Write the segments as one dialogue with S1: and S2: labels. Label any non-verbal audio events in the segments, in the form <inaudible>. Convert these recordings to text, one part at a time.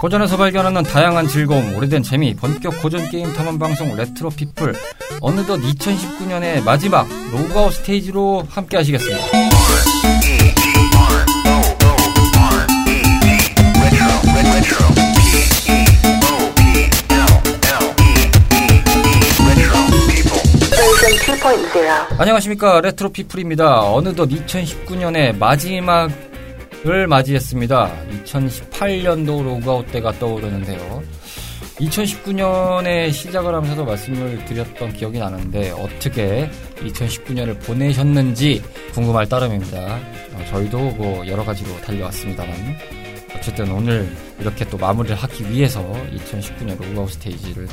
S1: 고전에서 발견하는 다양한 즐거움, 오래된 재미, 본격 고전 게임 탐험 방송 레트로 피플 어느덧 2019년의 마지막 로그아웃 스테이지로 함께 하시겠습니다. 안녕하십니까 레트로 피플입니다. 어느덧 2019년의 마지막 을 맞이했습니다. 2018년도 로그아웃 때가 떠오르는데요. 2019년에 시작을 하면서도 말씀을 드렸던 기억이 나는데 어떻게 2019년을 보내셨는지 궁금할 따름입니다. 어, 저희도 뭐 여러 가지로 달려왔습니다만 어쨌든 오늘 이렇게 또 마무리를 하기 위해서 2019년 로그아웃 스테이지를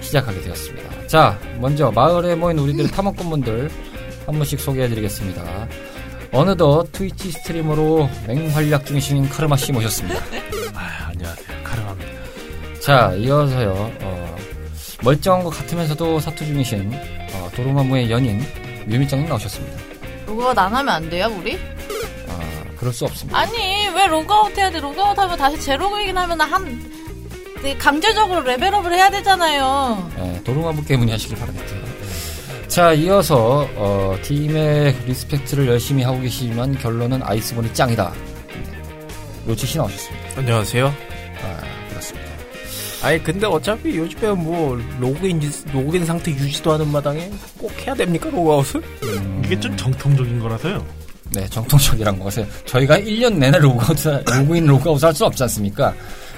S1: 시작하게 되었습니다. 자, 먼저 마을에 모인 우리들 탐험꾼분들 한 분씩 소개해드리겠습니다. 어느덧 트위치 streamer로 맹활약 중이신 카르마 씨 모셨습니다. <laughs>
S2: 아, 안녕하세요. 카르마입니다.
S1: 자, 이어서요. 어, 멀쩡한 것 같으면서도 사투 중이신 어, 도르마무의 연인 뮤미짱님 나오셨습니다.
S3: 로그아웃 안 하면 안 돼요, 우리?
S1: 아, 그럴 수 없습니다.
S3: 아니, 왜 로그아웃 해야 돼? 로그아웃 하면 다시 재로그인 하면 한, 네, 강제적으로 level up을 해야 되잖아요.
S1: 네, 도르마무께 문의하시길 바라겠고요. 자, 이어서 어, 팀의 respect를 열심히 하고 계시지만 결론은 아이스본이 짱이다. 네, 로치 씨 나오셨습니다.
S2: 안녕하세요.
S1: 아, 그렇습니다.
S2: 아니, 근데 어차피 요즘에 뭐, 로그인, 로그인 상태 유지도 하는 마당에 꼭 해야 됩니까, 로그아웃을?
S1: 음,
S4: 이게 좀 정통적인 거라서요.
S1: 네, 정통적이란 것은 저희가 1년 내내 로그아웃, 로그인 로그아웃 할 수 없지 않습니까?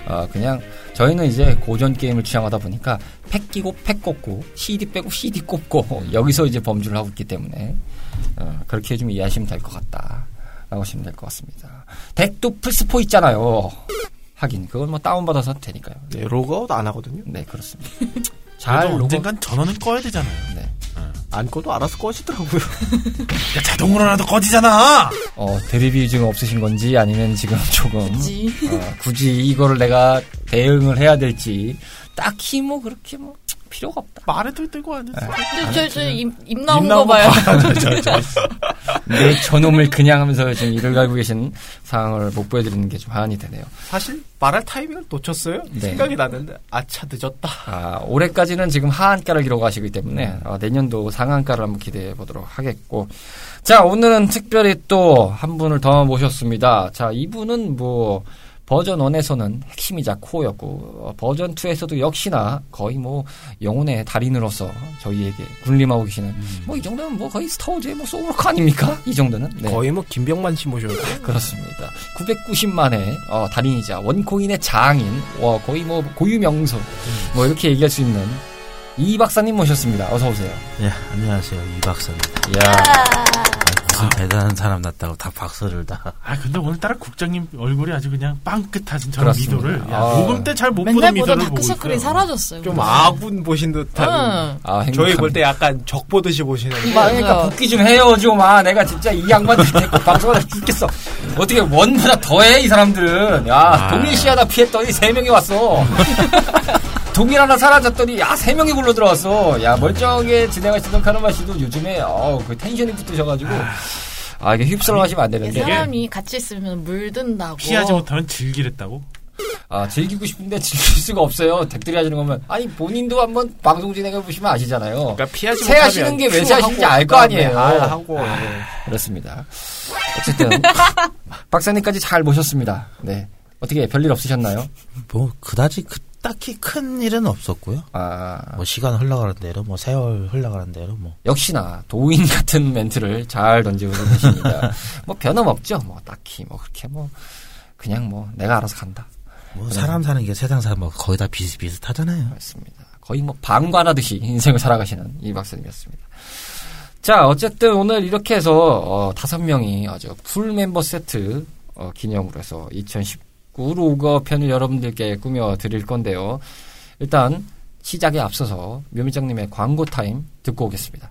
S1: 어, 그냥 저희는 이제 고전 게임을 취향하다 보니까 팩 끼고 팩 꽂고 CD 빼고 CD 꽂고 <laughs> 여기서 이제 범주를 하고 있기 때문에 어, 그렇게 좀 이해하시면 될 것 같다. 라고 하시면 될 것 같습니다. 덱도 플스포 있잖아요. 하긴 그건 뭐 다운받아서 되니까요.
S2: 네, 로그아웃 안 하거든요.
S1: 네, 그렇습니다. <laughs> 잘잘 로그
S4: 언젠간 전원은 꺼야 되잖아요.
S1: 네.
S2: 안 꺼도 알아서 꺼지더라고요. <laughs>
S4: 야, 자동으로라도 꺼지잖아.
S1: 어, 대리비 지금 없으신 건지 아니면 지금 <laughs> 조금
S3: 그치.
S1: 어, 굳이 이거를 내가 대응을 해야 될지 딱히 뭐 그렇게 뭐 필요가 없다.
S4: 말해도 되고 안 했어.
S3: 저, 저, 저, 입, 입 나온 입거 봐요. <laughs>
S1: 내 저놈을 그냥 하면서 지금 일을 갈고 계신 상황을 못 보여드리는 게 좀 화환이 되네요.
S2: 사실, 말할 타이밍을 놓쳤어요?
S1: 네.
S2: 생각이 나는데, 아차, 늦었다.
S1: 아, 올해까지는 지금 하한가를 기록하시기 때문에 어, 내년도 상한가를 한번 기대해 보도록 하겠고. 자, 오늘은 특별히 또 한 분을 더 모셨습니다. 자, 이분은 뭐 버전 1에서는 핵심이자 코어였고 어, 버전 2에서도 역시나 거의 뭐 영혼의 달인으로서 저희에게 군림하고 계시는 뭐이 정도면 뭐 거의 스타워즈의 뭐 스카이워커 아닙니까? 이 정도는 네.
S2: 거의 뭐, 김병만 씨 모셔도
S1: 그렇습니다. 990만의 어, 달인이자 one coin의 장인, 와, 거의 뭐 고유 명소, 뭐 이렇게 얘기할 수 있는 이 박사님 모셨습니다. 어서 오세요.
S5: 네, 안녕하세요. 이 박사입니다.
S1: 야,
S5: 무슨 대단한 사람 났다고 다 박수를 다.
S4: 아, 근데 오늘따라 국장님 얼굴이 아주 그냥 빵긋하신 저런
S1: 그렇습니다.
S4: 미도를. 야,
S1: 아.
S4: 녹음 때 잘 못 보던 미도를 보고
S3: 다크서클이
S4: 있어요.
S3: 사라졌어요.
S2: 좀 아군 보신 듯한.
S3: 응.
S1: 아, 행복합니다.
S2: 저희 볼 때 약간 적 보듯이 보시는.
S1: 그러니까
S3: 맞아요.
S1: 복귀 좀 해요 좀. 아, 내가 진짜 이 양반들 <laughs> 데리고 방송하다 죽겠어. 어떻게 원보다 더해 이 사람들은. 야,
S5: 아.
S1: 동일시 하다 피했더니 세 명이 왔어. <laughs> 동일 하나 사라졌더니 야 세 명이 불러 들어왔어. 야 멀쩡하게 진행하시던 카르마 씨도 요즘에 어그 텐션이 붙으셔가지고 아 이게 휩쓸어 하시면 안 되는데
S3: 사람이 같이 있으면 물든다고.
S4: 피하지 못하면 즐기랬다고?
S1: 아 즐기고 싶은데 즐길 수가 없어요. 댁들이 하시는 거면 아니 본인도 한번 방송 진행해 보시면 아시잖아요.
S2: 그러니까 피하지
S1: 새 하시는
S2: 못하면
S1: 게왜큐새 하시는지
S2: 하고
S1: 알거 아니에요.
S2: 알 하고.
S1: 아, 그렇습니다. 어쨌든 <laughs> 박사님까지 잘 모셨습니다. 네 어떻게 별일 없으셨나요?
S5: 뭐, 그다지 그, 딱히 큰 일은 없었고요.
S1: 아
S5: 뭐, 시간 흘러가는 대로, 뭐, 세월 흘러가는 대로, 뭐.
S1: 역시나 도인 같은 멘트를 잘 던지고 계십니다. <laughs> 뭐 변함없죠. 뭐 딱히 뭐 그렇게 뭐 그냥 뭐 내가 알아서 간다.
S5: 뭐, 사람 사는 게 세상 사람 뭐 거의 다 비슷비슷하잖아요.
S1: 맞습니다. 거의 뭐 방관하듯이 인생을 살아가시는 이 박사님이었습니다. 자, 어쨌든 오늘 이렇게 해서 어, 다섯 명이 아주 full 멤버 세트 어, 기념으로 해서 2019 로그아웃 편을 여러분들께 꾸며 드릴 건데요. 일단 시작에 앞서서 뮤미짱님의 광고 타임 듣고 오겠습니다.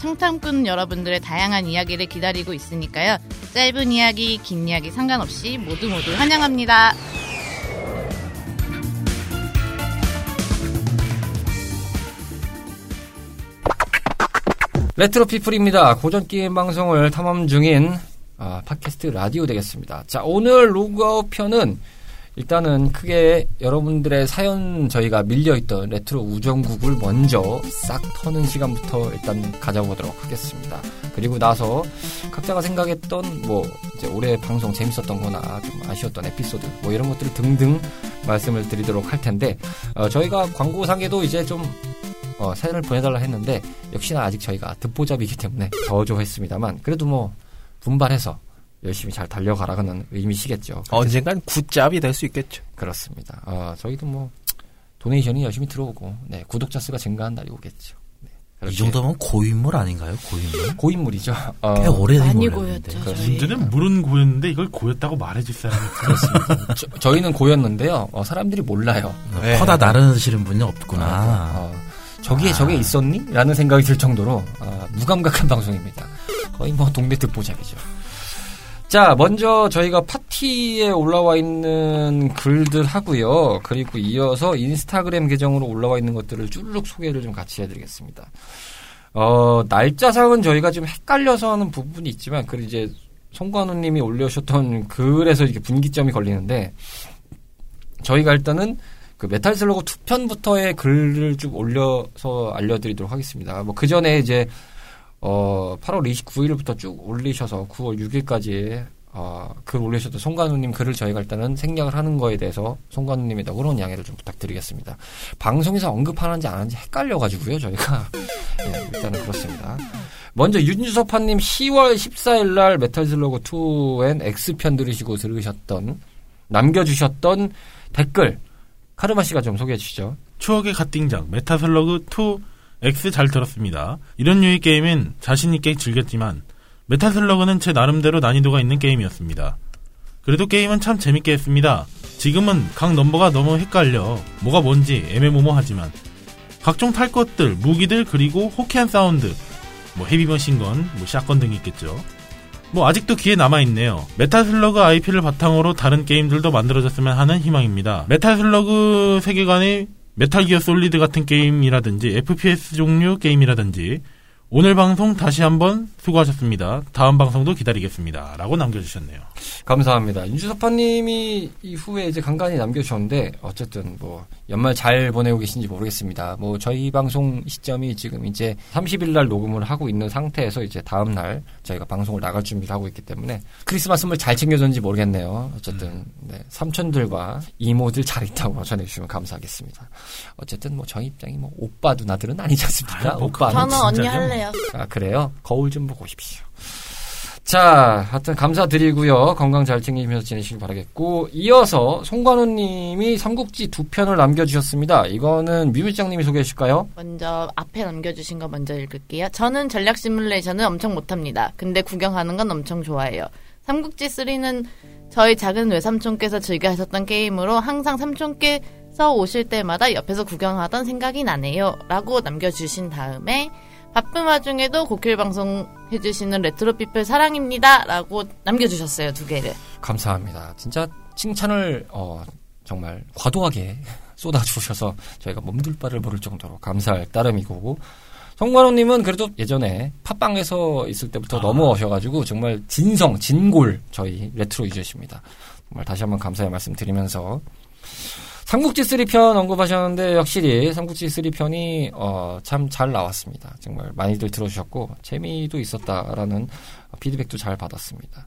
S3: 청탐꾼 여러분들의 다양한 이야기를 기다리고 있으니까요. 짧은 이야기, 긴 이야기 상관없이 모두 모두 환영합니다.
S1: 레트로 피플입니다. 고전 게임 방송을 탐험 중인 아, 팟캐스트 라디오 되겠습니다. 자, 오늘 로그아웃 편은 일단은 크게 여러분들의 사연 저희가 밀려있던 레트로 우정국을 먼저 싹 터는 시간부터 일단 가져보도록 하겠습니다. 그리고 나서 각자가 생각했던 뭐 이제 올해 방송 재밌었던 거나 좀 아쉬웠던 에피소드 뭐 이런 것들을 등등 말씀을 드리도록 할 텐데 어, 저희가 광고 상에도 이제 좀 어, 사연을 보내달라 했는데 역시나 아직 저희가 듣보잡이기 때문에 저조했습니다만 그래도 뭐 분발해서 열심히 잘 달려가라는 의미시겠죠.
S2: 언젠간 굿잡이 될 수 있겠죠.
S1: 그렇습니다. 어, 저희도 뭐 도네이션이 열심히 들어오고 네, 구독자 수가 증가한 날이 오겠죠. 네,
S5: 이 정도면 고인물 아닌가요? 고인물? <laughs>
S1: 고인물이죠. 어,
S5: 꽤 오래된
S3: 많이. 고였죠.
S1: 그렇습니다.
S4: 문제는 물은 고였는데 이걸 고였다고 말해줄 사람이 <laughs> 없어요.
S1: 저, 희는 고였는데요. 어, 사람들이 몰라요.
S2: 네.
S5: 퍼다 나르시는 분이 없구나.
S1: 어, 저기에
S5: 아.
S1: 저게 있었니? 라는 생각이 들 정도로 어, 무감각한 방송입니다. 거의 뭐 동네 듣보잡이죠. 자, 먼저 저희가 파티에 올라와 있는 글들 하고요. 그리고 이어서 인스타그램 계정으로 올라와 있는 것들을 쭈르륵 소개를 좀 같이 해드리겠습니다. 어, 날짜상은 저희가 좀 헷갈려서 하는 부분이 있지만, 그 이제 송관우님이 올려주셨던 글에서 이렇게 분기점이 걸리는데, 저희가 일단은 그 메탈 슬러그 2편부터의 글을 쭉 올려서 알려드리도록 하겠습니다. 뭐 그 전에 이제 어 8월 29일부터 쭉 올리셔서 9월 6일까지 어, 글 올리셨던 송관우님 글을 저희가 일단은 생략을 하는 거에 대해서 송관우님의 너그러운 양해를 좀 부탁드리겠습니다. 방송에서 언급하는지 안 하는지 헷갈려가지고요 저희가 <laughs> 예, 일단은 그렇습니다. 먼저 윤주섭파님 10월 14일 날 메탈 슬러그 2엔 X편 들으시고 들으셨던 남겨주셨던 댓글 카르마 씨가 좀 소개해 주시죠.
S4: 추억의 갓띵작 메탈슬러그 2 X 잘 들었습니다. 이런 류의 게임은 자신 있게 즐겼지만 메탈슬러그는 제 나름대로 난이도가 있는 게임이었습니다. 그래도 게임은 참 재밌게 했습니다. 지금은 각 넘버가 너무 헷갈려 뭐가 뭔지 애매모호하지만 각종 탈 것들, 무기들 그리고 호쾌한 사운드 뭐 heavy machine gun, 뭐 shotgun 등이 있겠죠. 뭐 아직도 귀에 남아있네요. 메탈슬러그 IP를 바탕으로 다른 게임들도 만들어졌으면 하는 희망입니다. 메탈슬러그 세계관의 메탈 기어 솔리드 같은 게임이라든지 FPS 종류 게임이라든지 오늘 방송 다시 한번 수고하셨습니다. 다음 방송도 기다리겠습니다. 라고 남겨주셨네요.
S1: 감사합니다. 윤주섭파님이 이후에 이제 간간히 남겨주셨는데 어쨌든 뭐 연말 잘 보내고 계신지 모르겠습니다. 뭐 저희 방송 시점이 지금 이제 30일 날 녹음을 하고 있는 상태에서 이제 다음 날 저희가 방송을 나갈 준비를 하고 있기 때문에 크리스마스 선물 잘 챙겨줬는지 모르겠네요. 어쨌든 네, 삼촌들과 이모들 잘 있다고 전해주시면 감사하겠습니다. 어쨌든 뭐 저희 입장이 뭐 오빠 누나들은 아니지 않습니까?
S4: 아이, 뭐
S1: 오빠
S3: 저는 언니
S4: 진짜 요?
S3: 할래요.
S1: 아, 그래요? 거울 좀 보고 오십시오. 자, 하여튼 감사드리고요. 건강 잘 챙기면서 지내시길 바라겠고, 이어서 송관우 님이 삼국지 두 편을 남겨 주셨습니다. 이거는 뮤밀장님이 소개해 주실까요?
S3: 먼저 앞에 남겨 주신 거 먼저 읽을게요. 저는 전략 시뮬레이션은 엄청 못 합니다. 근데 구경하는 건 엄청 좋아해요. 삼국지 3는 저희 작은 외삼촌께서 즐겨 하셨던 게임으로 항상 삼촌께서 오실 때마다 옆에서 구경하던 생각이 나네요. 라고 남겨 주신 다음에 바쁜 와중에도 고퀄 방송 해주시는 레트로피플 사랑입니다. 라고 남겨주셨어요. 두 개를.
S1: 감사합니다. 진짜 칭찬을, 어, 정말 과도하게 <laughs> 쏟아주셔서 저희가 몸둘 바를 모를 정도로 감사할 따름이고, 송관호님은 그래도 예전에 팟빵에서 있을 때부터 넘어오셔가지고 정말 진성, 진골 저희 레트로 유저십니다. 정말 다시 한번 감사의 말씀 드리면서 삼국지 3편 언급하셨는데 확실히 삼국지 3편이 어, 참 잘 나왔습니다. 정말 많이들 들어주셨고 재미도 있었다라는 피드백도 잘 받았습니다.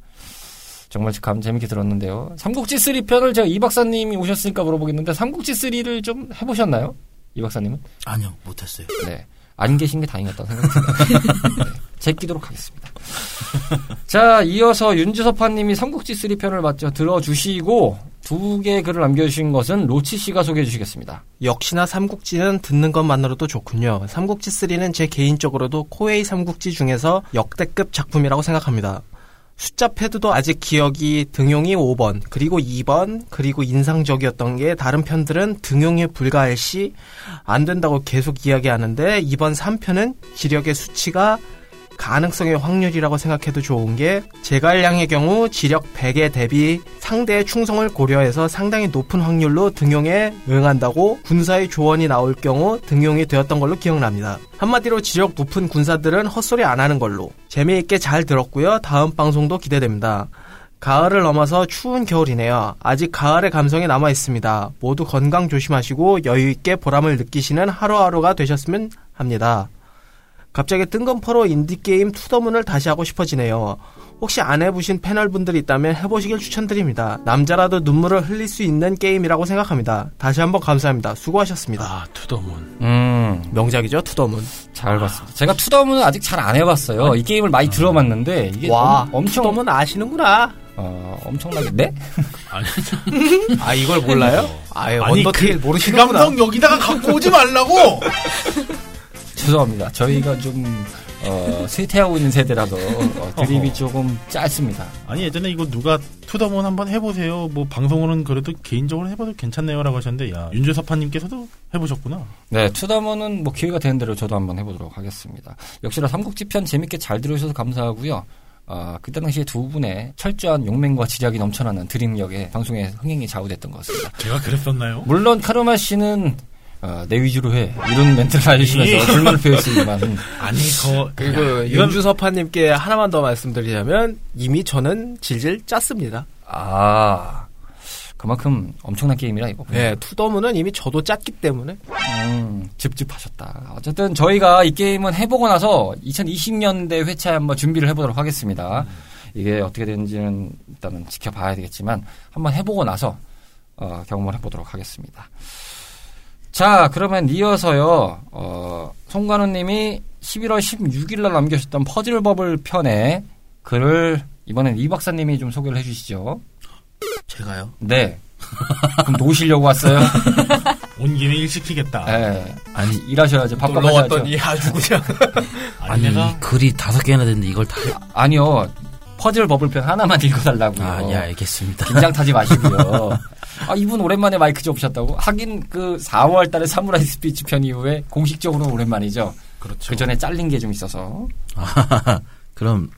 S1: 정말 감 재밌게 들었는데요. 삼국지 3편을 제가 이 박사님이 오셨으니까 물어보겠는데 삼국지 3를 좀 해보셨나요? 이 박사님은?
S5: 아니요, 못했어요.
S1: 네. 안 계신 게 다행이었다고 생각합니다. 네. <laughs> 제끼도록 하겠습니다. 자, 이어서 윤주섭파님이 삼국지 3편을 맞죠 들어주시고 두 개의 글을 남겨주신 것은 로치 씨가 소개해 주시겠습니다.
S2: 역시나 삼국지는 듣는 것만으로도 좋군요. 삼국지 3는 제 개인적으로도 코웨이 삼국지 중에서 역대급 작품이라고 생각합니다. 숫자 패드도 아직 기억이 등용이 5번, 그리고 2번, 그리고 인상적이었던 게 다른 편들은 등용에 불과할 시 안 된다고 계속 이야기하는데 이번 3편은 기력의 수치가 가능성의 확률이라고 생각해도 좋은 게 제갈량의 경우 지력 100에 대비 상대의 충성을 고려해서 상당히 높은 확률로 등용에 응한다고 군사의 조언이 나올 경우 등용이 되었던 걸로 기억납니다. 한마디로 지력 높은 군사들은 헛소리 안 하는 걸로 재미있게 잘 들었고요. 다음 방송도 기대됩니다. 가을을 넘어서 추운 겨울이네요. 아직 가을의 감성이 남아 있습니다. 모두 건강 조심하시고 여유 있게 보람을 느끼시는 하루하루가 되셨으면 합니다. 갑자기 뜬금포로 인디게임 투더문을 다시 하고 싶어지네요. 혹시 안 해보신 패널분들이 있다면 해보시길 추천드립니다. 남자라도 눈물을 흘릴 수 있는 게임이라고 생각합니다. 다시 한번 감사합니다. 수고하셨습니다.
S4: 아, 투더문.
S1: 음,
S2: 명작이죠, 투더문.
S1: 잘 봤습니다. 제가 투더문은 아직 잘 안 해봤어요. 이 게임을 많이 들어봤는데 이게
S2: 와,
S1: 엄, 엄청
S2: 투더문 아시는구나.
S1: 어, 엄청나게 네? <laughs>
S4: 아니,
S2: 아, 이걸 몰라요? 아예 언더테일
S4: 그, 그
S2: 모르시는구나.
S4: 감성 여기다가 갖고 오지 말라고! <laughs>
S1: 죄송합니다. 저희가 좀 어, 쇠퇴하고 있는 세대라서 어, 드립이
S4: 어허.
S1: 조금 짧습니다.
S4: 아니, 예전에 이거 누가 투더문 한번 해보세요. 뭐, 방송으로는 그래도 개인적으로 해봐도 괜찮네요라고 하셨는데, 야, 윤주섭파님께서도 해보셨구나.
S1: 네, 투더먼은 뭐 기회가 되는 대로 저도 한번 해보도록 하겠습니다. 역시나 삼국지 편 재밌게 잘 들어주셔서 감사하고요. 아, 그때 당시에 두 분의 철저한 용맹과 지략이 넘쳐나는 드림력에 방송에 흥행이 좌우됐던 것 같습니다.
S4: 제가 그랬었나요?
S1: 물론 카르마 씨는 어, 내 위주로 해 이런 멘트를 알려주면서
S4: 예.
S1: 불만을 표했습니다만 <laughs>
S4: 아니, 거,
S2: 그리고 윤주서파님께 하나만 더 말씀드리자면 이미 저는 질질 짰습니다.
S1: 아 그만큼 엄청난 게임이라 이거.
S2: 네, 투더문은 이미 저도 짰기 때문에
S1: 음, 찝찝하셨다. 어쨌든 저희가 이 게임은 해보고 나서 2020년대 회차에 한번 준비를 해보도록 하겠습니다. 이게 어떻게 되는지는 일단은 지켜봐야 되겠지만 한번 해보고 나서 어, 경험을 해보도록 하겠습니다. 자, 그러면 이어서요. 어, 송관우 님이 11월 16일 날 남겨주셨던 퍼즐 버블 편의 글을 이번엔 이 박사님이 좀 소개를 해주시죠.
S5: 제가요?
S1: 네. 그럼 놓으시려고 왔어요? <laughs>
S4: 온 김에 일 시키겠다.
S1: 네.
S5: 아니,
S1: 일하셔야죠. 하셔야죠.
S2: 왔더니 아주 그냥
S4: 아니,
S5: 아니,
S4: 내가
S5: 글이 다섯 개나 됐는데 이걸 다.
S1: 아니요. 퍼즐 버블편 하나만 <laughs> 읽어달라고요.
S5: 아, 예, 알겠습니다.
S1: 긴장 타지 마시고요. <laughs> 아, 이분 오랜만에 마이크 잡으셨다고? 하긴 그 4월 달에 사무라이 스피치 편 이후에 공식적으로 오랜만이죠.
S4: 그렇죠.
S1: 그 전에 잘린 게 좀 있어서.
S5: 아, <laughs> 그럼,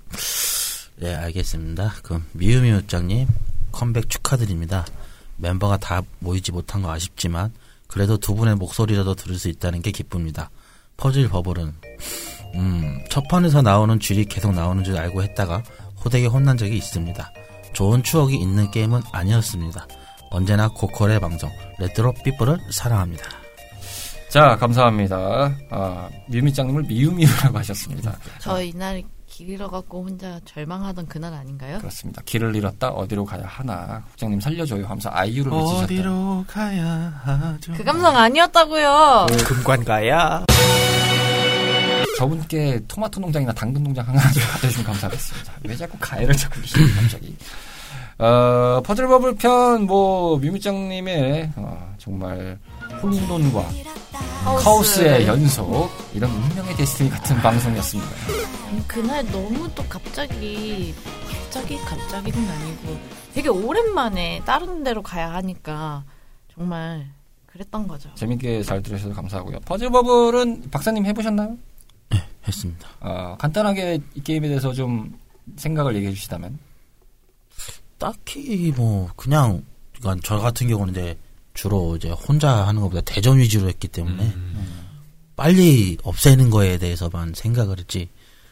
S5: 예, 알겠습니다. 그럼, 미우미우짱님, 컴백 축하드립니다. 멤버가 다 모이지 못한 거 아쉽지만, 그래도 두 분의 목소리라도 들을 수 있다는 게 기쁩니다. 퍼즐 버블은, 음, 첫 판에서 나오는 줄이 계속 나오는 줄 알고 했다가, 호되게 혼난 적이 있습니다. 좋은 추억이 있는 게임은 아니었습니다. 언제나 고퀄의 방송, 레트로 피플을 사랑합니다.
S1: 자, 감사합니다. 아, 뮤미짱님을 미우미우라고 하셨습니다.
S3: 저 이날 길 잃어갖고 혼자 절망하던 그날 아닌가요?
S1: 그렇습니다. 길을 잃었다 어디로 가야 하나. 국장님 살려줘요 하면서 아이유를 외치셨다.
S4: 어디로 가야 하죠?
S3: 그 감성 아니었다고요.
S2: 금관 가야.
S1: 저분께 토마토 농장이나 당근 농장 하나 좀 갖다 주시면 감사하겠습니다. 왜 자꾸 가해를 자꾸 주시는 갑자기. 어, 퍼즐 버블 편, 뭐, 뮤미짱님의, 어, 정말, 혼돈과 카오스의 연속, 이런 운명의 데스티니 같은 방송이었습니다.
S3: 음, 그날 너무 또 갑자기 갑자기 갑자기는 아니고 되게 오랜만에 다른 데로 가야 하니까 정말 그랬던 거죠.
S1: 재밌게 잘 들으셔서 감사하고요. 퍼즐 버블은 박사님 해보셨나요?
S5: 했습니다.
S1: 어, 간단하게 이 게임에 대해서 좀 생각을 얘기해 주시다면.
S5: 딱히 뭐 그냥 그러니까 저 같은 경우는 이제 주로 이제 혼자 하는 것보다 대전 위주로 했기 때문에
S4: 음.
S5: 빨리 없애는 거에 대해서만 생각을 했지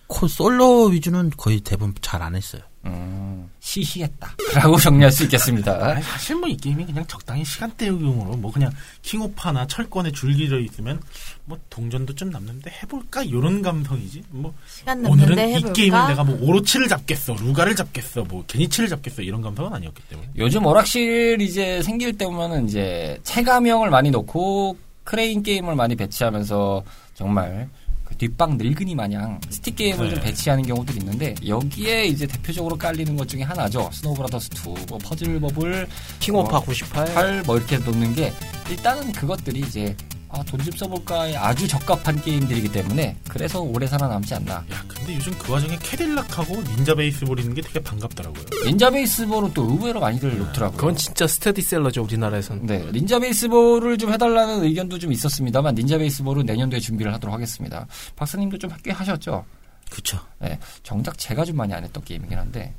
S5: 코 솔로 위주는 거의 대부분 잘 안 했어요.
S1: 음, 시시했다. 라고 정리할 수 있겠습니다.
S4: 아니, 사실 뭐 이 게임이 그냥 적당히 시간 때우기용으로 뭐 그냥 킹오파나 철권에 줄기져 있으면 뭐 동전도 좀 남는데 해볼까 이런 감성이지 뭐
S3: 시간 남는데
S4: 오늘은 이
S3: 해볼까?
S4: 게임을 내가 뭐 오로치를 잡겠어 루갈을 잡겠어 뭐 게닛츠를 잡겠어 이런 감성은 아니었기 때문에
S1: 요즘 오락실 이제 생길 때 보면은 이제 체감형을 많이 놓고 크레인 게임을 많이 배치하면서 정말 그 뒷방 늙은이 마냥 스틱 게임을 좀
S4: 네.
S1: 배치하는 경우들이 있는데 여기에 이제 대표적으로 깔리는 것 중에 하나죠. 스노우 브라더스 2, 뭐 퍼즐 버블,
S2: 킹오파
S1: 어,
S2: 98.
S1: 8, 뭐 이렇게 놓는 게 일단은 그것들이 이제 아, 돈 좀 써볼까에 아주 적합한 게임들이기 때문에 그래서 오래 살아남지 않나.
S4: 야 근데 요즘 그 와중에 캐딜락하고 닌자 베이스볼 있는 게 되게 반갑더라고요
S1: 닌자 베이스볼은 또 의외로 많이들 놓더라고요.
S2: 그건 진짜 스테디셀러죠 우리나라에서는.
S1: 네, 닌자 베이스볼을 좀 해달라는 의견도 좀 있었습니다만 닌자 베이스볼은 내년도에 준비를 하도록 하겠습니다. 박사님도 좀 꽤 하셨죠?
S5: 그쵸.
S1: 예, 정작 제가 좀 많이 안 했던 게임이긴 한데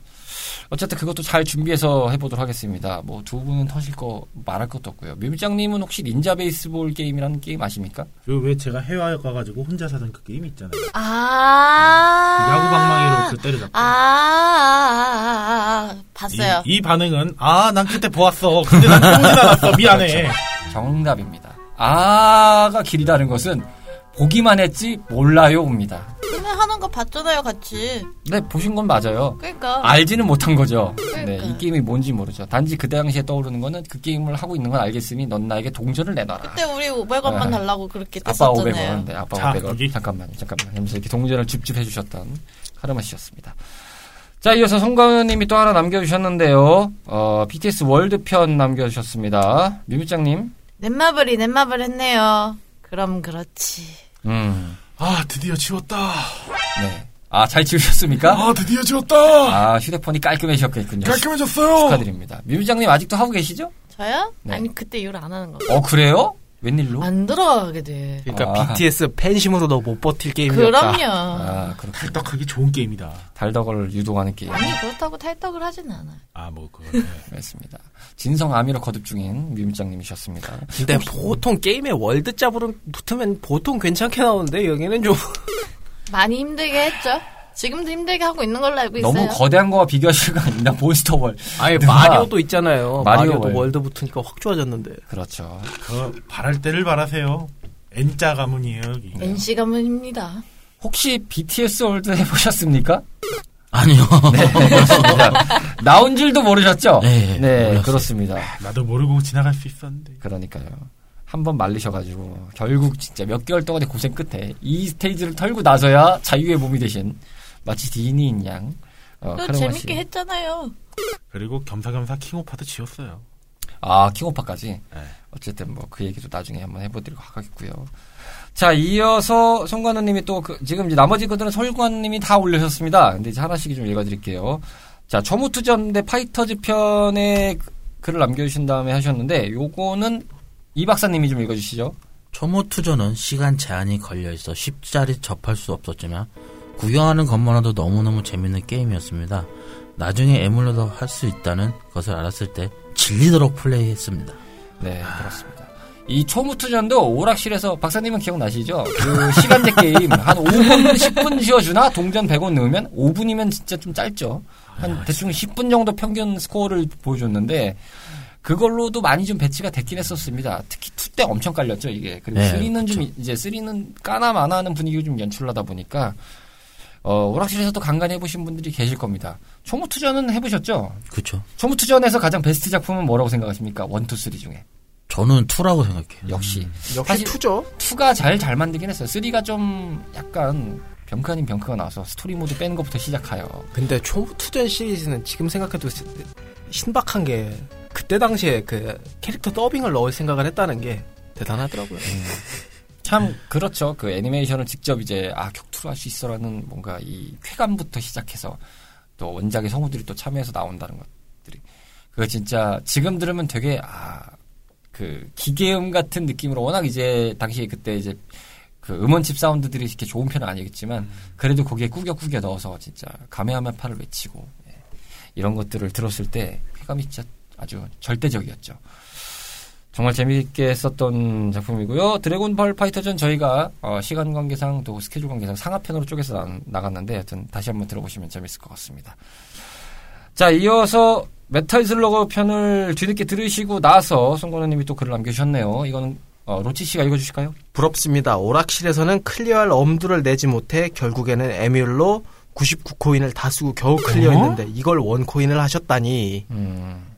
S1: 어쨌든 그것도 잘 준비해서 해보도록 하겠습니다. 뭐 두 분은 터실 거 말할 것도 없고요. 뮤미장님은 혹시 닌자 베이스볼 게임이라는 게임 아십니까?
S4: 그 왜 제가 해외 가가지고 혼자 사던 그 게임 있잖아요.
S3: 아.
S4: 야구 방망이로 그 때려잡고.
S3: 아, 아, 아, 아, 봤어요.
S4: 이, 이 반응은 아 난 그때 보았어. 근데 난 보진 않았어. 미안해.
S1: 정답입니다. 아가 길이다는 것은 보기만 했지 몰라요입니다.
S3: 근데 하는 거 봤잖아요, 같이.
S1: 네, 보신 건 맞아요.
S3: 그러니까.
S1: 알지는 못한 거죠.
S3: 그러니까.
S1: 네, 이 게임이 뭔지 모르죠. 단지 그 당시에 떠오르는 거는 그 게임을 하고 있는 건 알겠으니 넌 나에게 동전을 내놔라.
S3: 그때 우리 500원만
S1: 네.
S3: 달라고 그렇게
S1: 아빠
S3: 뗐었잖아요.
S1: 500원, 네, 아빠
S4: 자,
S1: 500원.
S4: 여기.
S1: 잠깐만요, 잠깐만. 하면서 이렇게 동전을 줍줍 해주셨던 카르마 씨였습니다. 자, 이어서 송가은님이 또 하나 남겨주셨는데요. 어, BTS 월드편 남겨주셨습니다. 뮤뮤짱님.
S3: 넷마블이 넷마블 했네요. 그럼 그렇지.
S1: 음,
S4: 아 드디어 지웠다.
S1: 네. 아, 잘 지우셨습니까?
S4: 아 드디어 지웠다.
S1: 아, 휴대폰이 깔끔해졌겠군요.
S4: 깔끔해졌어요.
S1: 축하드립니다. 뮤뮤짱님 아직도 하고 계시죠?
S3: 저요?
S1: 네.
S3: 아니 그때 이후로 안 하는 거.
S1: 어, 그래요? 웬일로?
S3: 안 들어가게 돼.
S2: 그러니까
S1: 아.
S2: BTS 팬심으로도 못 버틸 게임이었다.
S3: 그럼요.
S1: 아, 그렇군.
S4: 탈덕하기 좋은 게임이다.
S1: 달덕을 유도하는 게임.
S3: 아니 그렇다고 탈덕을 하진 않아요.
S4: 아 뭐 그거. <laughs>
S1: 그렇습니다. 진성 아미로 거듭 중인 뮤뮤짱님이셨습니다.
S2: 근데 보통 게임에 월드 짭으로 붙으면 보통 괜찮게 나오는데 여기는 좀
S3: 많이 힘들게 했죠. 지금도 힘들게 하고 있는 걸로 알고 있어요.
S1: 너무 거대한 거와 비교하실 거 아닙니다. 몬스터 월.
S2: 아예
S1: 누가-
S2: 마리오도 있잖아요.
S1: 마리오
S2: 마리오도
S1: 월.
S2: 월드 붙으니까 확 좋아졌는데.
S1: 그렇죠.
S4: 그 바랄 때를 바라세요. N자 가문이에요 여기.
S3: NC 가문입니다.
S1: 혹시 BTS 월드 해보셨습니까?
S5: 아니요. <laughs>
S1: 네, 그렇습니다. 나온 줄도 모르셨죠?
S5: 네, 몰랐어요.
S1: 그렇습니다.
S4: 나도 모르고 지나갈 수 있었는데.
S1: 그러니까요. 한번 말리셔가지고 결국 진짜 몇 개월 동안의 고생 끝에 이 스테이지를 털고 나서야 자유의 몸이 되신 마치 디니인 양. 어.
S3: 재밌게 했잖아요.
S4: 그리고 겸사겸사 킹오파도 지웠어요.
S1: 아, 킹오파까지.
S4: 네.
S1: 어쨌든 뭐 그 얘기도 나중에 한번 해보도록 하겠고요. 자, 이어서 송관우님이 또 그, 지금 이제 나머지 것들은 설관님이 다 올려셨습니다. 근데 이제 하나씩 좀 읽어드릴게요. 자, 초무투전 대 파이터즈 편에 그- 글을 남겨주신 다음에 하셨는데, 요거는 이 박사님이 좀 읽어주시죠.
S5: 초무투전은 시간 제한이 걸려 있어 쉽사리 접할 수 없었지만 구경하는 것만으로도 너무너무 재밌는 게임이었습니다. 나중에 에뮬로도 할 수 있다는 것을 알았을 때 질리도록 플레이했습니다.
S1: 네, 그렇습니다. 이 초무투전도 오락실에서 박사님은 기억나시죠? 그 시간제 게임 한 5분, 10분 쉬어주나 동전 100원 넣으면 5분이면 진짜 좀 짧죠. 한 대충 10분 정도 평균 스코어를 보여줬는데 그걸로도 많이 좀 배치가 됐긴 했었습니다. 특히 2때 엄청 깔렸죠, 이게. 그리고
S5: 네,
S1: 3는 좀
S5: 그쵸.
S1: 이제 3는 까나 마나 하는 분위기를 좀 연출하다 보니까 어, 오락실에서도 간간히 해보신 분들이 계실 겁니다. 초무투전은 해보셨죠?
S5: 그렇죠.
S1: 초무투전에서 가장 베스트 작품은 뭐라고 생각하십니까? 1, 2, 3 중에.
S5: 저는 2라고 생각해요.
S1: 역시.
S2: 역시
S1: 사실-
S2: two죠.
S1: 2가 잘 잘 만들긴 했어요. 3가 좀 약간 병크 아닌 병크가 나와서 스토리 모드 빼는 것부터 시작하여.
S2: 근데 초투전 시리즈는 지금 생각해도 시- 신박한 게 그때 당시에 그 캐릭터 더빙을 넣을 생각을 했다는 게 대단하더라고요.
S1: 참 그렇죠. 그 애니메이션을 직접 이제 아 격투로 할 수 있어라는 뭔가 이 쾌감부터 시작해서 또 원작의 성우들이 또 참여해서 나온다는 것들이 그거 진짜 지금 들으면 되게 아 그 기계음 같은 느낌으로 워낙 이제 당시에 그때 이제 그 음원칩 사운드들이 이렇게 좋은 편은 아니겠지만 그래도 거기에 꾸겨꾸겨 넣어서 진짜 가메하메파를 외치고 예. 이런 것들을 들었을 때 쾌감이 진짜 아주 절대적이었죠. 정말 재미있게 했었던 작품이고요. 드래곤볼 파이터전 저희가 어, 시간 관계상 또 스케줄 관계상 상하편으로 쪼개서 나, 나갔는데 여튼 다시 한번 들어보시면 재밌을 것 같습니다. 자, 이어서 메탈 슬러거 편을 뒤늦게 들으시고 나서 송건우님이 또 글을 남겨주셨네요. 이거는 어, 로치 씨가 읽어주실까요?
S2: 부럽습니다. 오락실에서는 클리어할 엄두를 내지 못해 결국에는 에뮬로 99코인을 다 쓰고 겨우 클리어했는데 이걸 원코인을 하셨다니
S1: 음.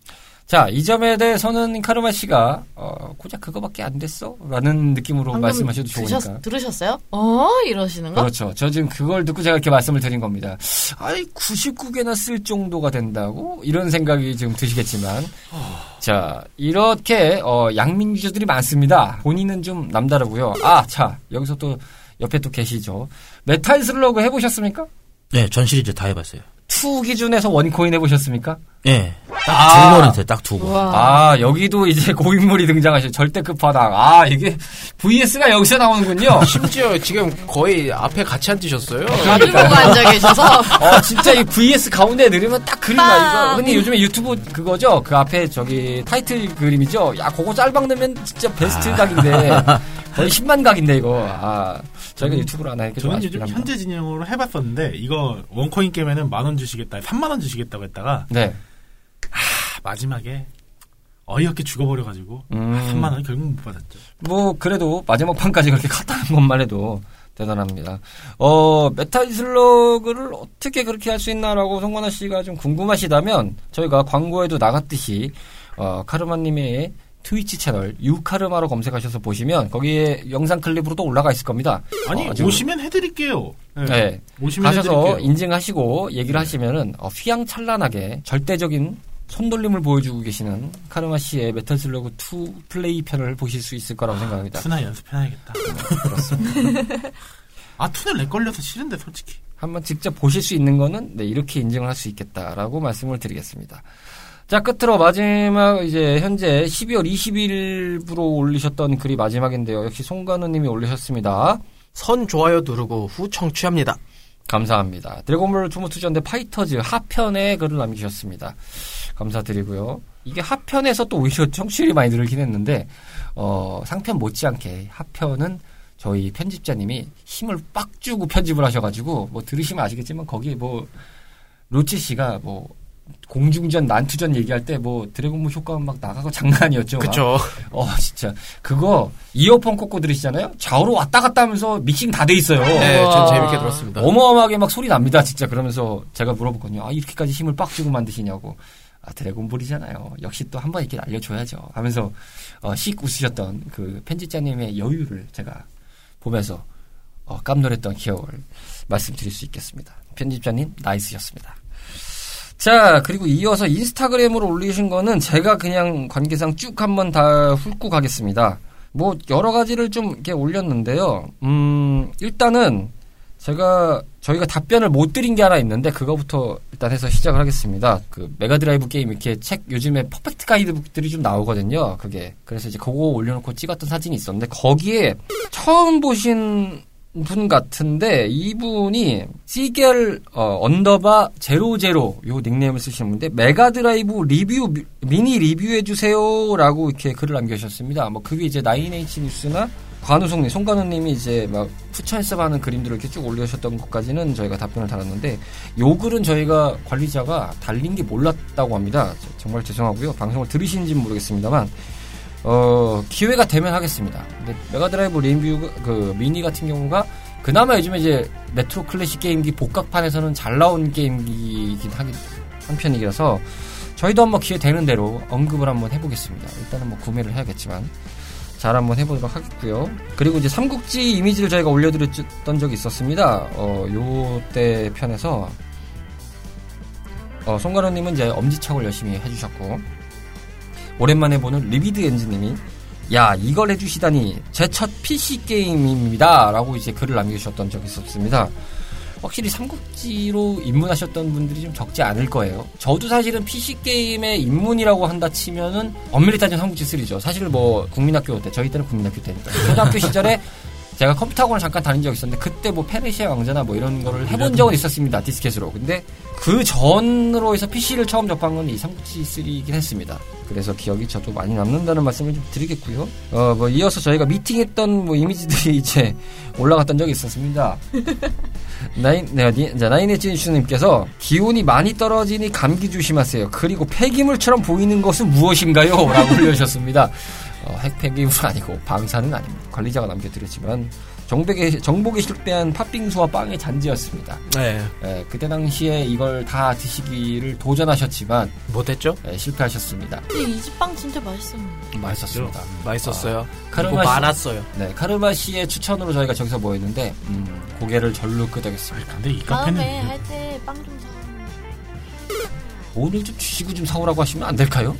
S1: 자, 이 점에 대해서는 카르마 씨가 어, 고작 그거밖에 안 됐어? 라는 느낌으로 말씀하셔도 좋으니까.
S3: 드셨, 들으셨어요? 어? 이러시는 거?
S1: 그렇죠. 저 지금 그걸 듣고 제가 이렇게 말씀을 드린 겁니다. 아이, 99개나 쓸 정도가 된다고? 이런 생각이 지금 드시겠지만. 자, 이렇게, 어, 양민 유저들이 많습니다. 본인은 좀 남다르고요. 아, 자, 여기서 또 옆에 또 계시죠. 메탈 슬러그 해보셨습니까?
S5: 네, 전 시리즈 다 해봤어요.
S1: 2 기준에서 one coin 해보셨습니까?
S5: 예. 두 번이 돼, 딱 두 번.
S3: 와.
S1: 아, 여기도 이제 고인물이 등장하셔. 절대급 바닥. 아, 이게 VS가 여기서 나오는군요. <laughs>
S2: 심지어 지금 거의 앞에 같이 앉으셨어요.
S3: 마주 보고 앉아 계셔서
S1: 어, 진짜 이 VS 가운데 넣으면 딱 그림. 이거. 근데 요즘에 유튜브 그거죠? 그 앞에 저기 타이틀 그림이죠? 야, 그거 짤방 넣으면 진짜 베스트 각인데. <laughs> 거의 10만 각인데, 이거. 아, 저희가 유튜브로 하나 이렇게 좀
S4: 저는 요즘. 현재 진영으로 해봤었는데 이거 one coin 깨면은 만 원 주시겠다, 3만 원 주시겠다고 했다가
S1: 네.
S4: 아, 마지막에 어이없게 죽어버려가지고
S1: 음.
S4: 3만 원 결국 못 받았죠.
S1: 뭐 그래도 마지막 판까지 그렇게 갔다는 것만 해도 대단합니다. 어 메탈 슬러그를 어떻게 그렇게 할 수 있나라고 송건우 씨가 좀 궁금하시다면 저희가 광고에도 나갔듯이 어 카르마님의 트위치 채널 유카르마로 검색하셔서 보시면 거기에 영상 클립으로도 올라가 있을 겁니다.
S4: 아니
S1: 어,
S4: 오시면 해드릴게요. 네.
S1: 네.
S4: 오시면
S1: 가셔서
S4: 해드릴게요.
S1: 인증하시고 얘기를 하시면은 어, 휘황찬란하게 절대적인 손돌림을 보여주고 계시는 카르마 씨의 메탈 슬러그 2 플레이 편을 보실 수 있을 거라고 생각합니다.
S4: two나 연습해놔야겠다. <laughs> 아 two는 렉 걸려서 싫은데 솔직히.
S1: 한번 직접 보실 수 있는 거는 네, 이렇게 인증을 할 수 있겠다라고 말씀을 드리겠습니다. 자, 끝으로 마지막 이제 현재 12월 20일부로 올리셨던 글이 마지막인데요. 역시 송건우 님이 올리셨습니다.
S2: 선 좋아요 누르고 후 청취합니다.
S1: 감사합니다. 드래곤볼 초무투전 대 파이터즈 하편에 글을 남기셨습니다. 감사드리고요. 이게 하편에서 또 오히려 청취율이 많이 늘긴 했는데 어, 상편 못지않게 하편은 저희 편집자님이 힘을 빡 주고 편집을 하셔가지고 뭐 들으시면 아시겠지만 거기에 뭐 로치 씨가 뭐 공중전 난투전 얘기할 때 뭐 드래곤볼 효과 막 나가고 장난. 막.
S2: 그쵸.
S1: 어 진짜 그거 이어폰 꽂고 들으시잖아요. 좌우로 왔다 갔다 하면서 믹싱 다 돼 있어요.
S2: 네, 전. 재밌게 들었습니다.
S1: 어마어마하게 막 소리 납니다, 진짜. 그러면서 제가 물어봤거든요. 아, 이렇게까지 힘을 빡 주고 만드시냐고. 아, 드래곤볼이잖아요. 역시 또 한 번 이렇게 알려줘야죠. 하면서, 어, 씩 웃으셨던 그 편집자님의 여유를 제가 보면서, 어, 깜놀했던 기억을 말씀드릴 수 있겠습니다. 편집자님, nice셨습니다. 자, 그리고 이어서 인스타그램으로 올리신 거는 제가 그냥 관계상 쭉 한번 다 훑고 가겠습니다. 뭐, 여러 가지를 좀 이렇게 올렸는데요. 음, 일단은 제가 저희가 답변을 못 드린 게 하나 있는데 그거부터 일단 해서 시작을 하겠습니다. 그 메가드라이브 게임 이렇게 책 요즘에 perfect 가이드북들이 좀 나오거든요. 그게 그래서 이제 그거 올려놓고 찍었던 사진이 있었는데 거기에 처음 보신 분 같은데 이분이 시겔 어, 언더바 제로제로 요 닉네임을 쓰시는 분인데 메가드라이브 리뷰 미- 미니 리뷰해 주세요라고 이렇게 글을 남겨주셨습니다. 뭐 그게 이제 나인에이치 뉴스나 관우송님, 송관우님이 이제 막 푸처에서 하는 그림들을 이렇게 쭉 올려주셨던 것까지는 저희가 답변을 달았는데 요 글은 저희가 관리자가 달린 게 몰랐다고 합니다. 저- 정말 죄송하고요. 방송을 들으시는지는 모르겠습니다만 어, 기회가 되면 하겠습니다. 근데 메가드라이브 리뷰 그 미니 같은 경우가 그나마 요즘에 이제 레트로 클래식 게임기 복각판에서는 잘 나온 게임기이긴 하긴 한 편이라서 저희도 한번 기회 되는 대로 언급을 한번 해보겠습니다. 일단은 뭐 구매를 해야겠지만 잘 한번 해보도록 하겠고요. 그리고 이제 삼국지 이미지를 저희가 올려드렸던 적이 있었습니다. 어, 요때 편에서 어, 송가로님은 이제 엄지척을 열심히 해주셨고 오랜만에 보는 리비드 엔지님이 야 이걸 해주시다니 제 첫 PC 게임입니다 라고 이제 글을 남겨주셨던 적이 있었습니다 확실히 삼국지로 입문하셨던 분들이 좀 적지 않을 거예요. 저도 사실은 PC 게임에 입문이라고 한다 치면은 엄밀히 따지면 삼국지 3죠. 사실 뭐 국민학교 때 저희 때는 국민학교 때니까. 초등학교 <laughs> 시절에 제가 컴퓨터 학원을 잠깐 다닌 적이 있었는데 그때 뭐 페르시아 왕자나 뭐 이런 거를 해본 적은 있었습니다 디스켓으로. 근데 그 전으로 해서 PC를 처음 접한 건 이 삼국지 3이긴 했습니다. 그래서 기억이 저도 많이 남는다는 말씀을 좀 드리겠고요. 어 뭐 이어서 저희가 미팅했던 뭐 이미지들이 <laughs> 이제 올라갔던 적이 있었습니다 <laughs> 나인 네, 니- 자, 나인에진 주님께서 기온이 많이 떨어지니 감기 조심하세요 그리고 폐기물처럼 보이는 것은 무엇인가요? 라고 올려주셨습니다 어, 핵 폐기물 아니고 방사는 아닙니다. 관리자가 남겨드렸지만 정복에, 정복에 실패한 팥빙수와 빵의 잔지였습니다.
S2: 네.
S1: 예, 그때 당시에 이걸 다 드시기를 도전하셨지만
S2: 못했죠?
S1: 예, 실패하셨습니다.
S3: 근데 이 집 빵 진짜 맛있었는데.
S1: 맛있었습니다.
S2: 맛있었어요.
S1: 카르마
S2: 그리고
S1: 씨-
S2: 많았어요.
S1: 네, 카르마 씨의 추천으로 저희가 저기서 모였는데 음, 고개를 절로 끄덕였습니다.
S4: 근데 이 카페는
S3: 다음에 할 때 빵 좀 사.
S1: 오늘 좀 주시고 좀 사오라고 하시면 안 될까요?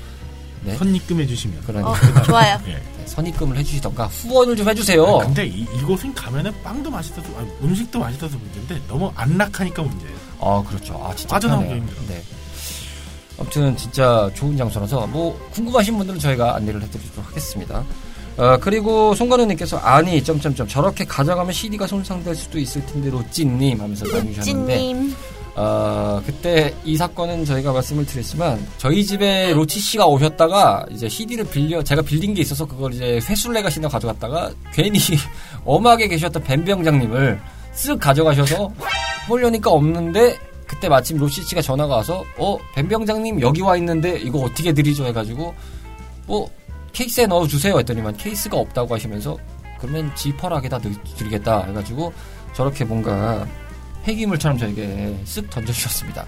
S1: 네.
S4: 선입금해 주시면.
S1: 그러니까
S3: 어, 좋아요. <laughs>
S4: 예.
S1: 네, 선입금을 해주시던가 후원을 좀 해주세요.
S4: 아, 근데 이, 이곳은 가면은 빵도 맛있어서 아니, 음식도 맛있어서 문제인데 너무 안락하니까 문제예요.
S1: 아 그렇죠. 아 진짜
S4: 빠져나오기. 힘들어.
S1: 네. 아무튼 진짜 좋은 장소라서 뭐 궁금하신 분들은 저희가 안내를 해드리도록 하겠습니다. 어, 그리고 송건우님께서 아니 점점점 저렇게 가져가면 CD가 손상될 수도 있을 텐데 로찌님 하면서 남기셨는데
S3: 찐님.
S1: 어, 그때 이 사건은 저희가 말씀을 드렸지만 저희 집에 로치 씨가 오셨다가 이제 CD를 빌려 제가 빌린 게 있어서 그걸 이제 회수를 해가시나 가져갔다가 괜히 <laughs> 엄하게 계셨던 뱀병장님을 쓱 가져가셔서 보려니까 없는데 그때 마침 로치 씨가 전화가 와서 어 뱀병장님 여기 와 있는데 이거 어떻게 드리죠? 해가지고 뭐 케이스에 넣어 주세요 했더니만 케이스가 없다고 하시면서 그러면 지퍼락에다 넣- 드리겠다 해가지고 저렇게 뭔가 폐기물처럼 저에게 쓱 던져주셨습니다.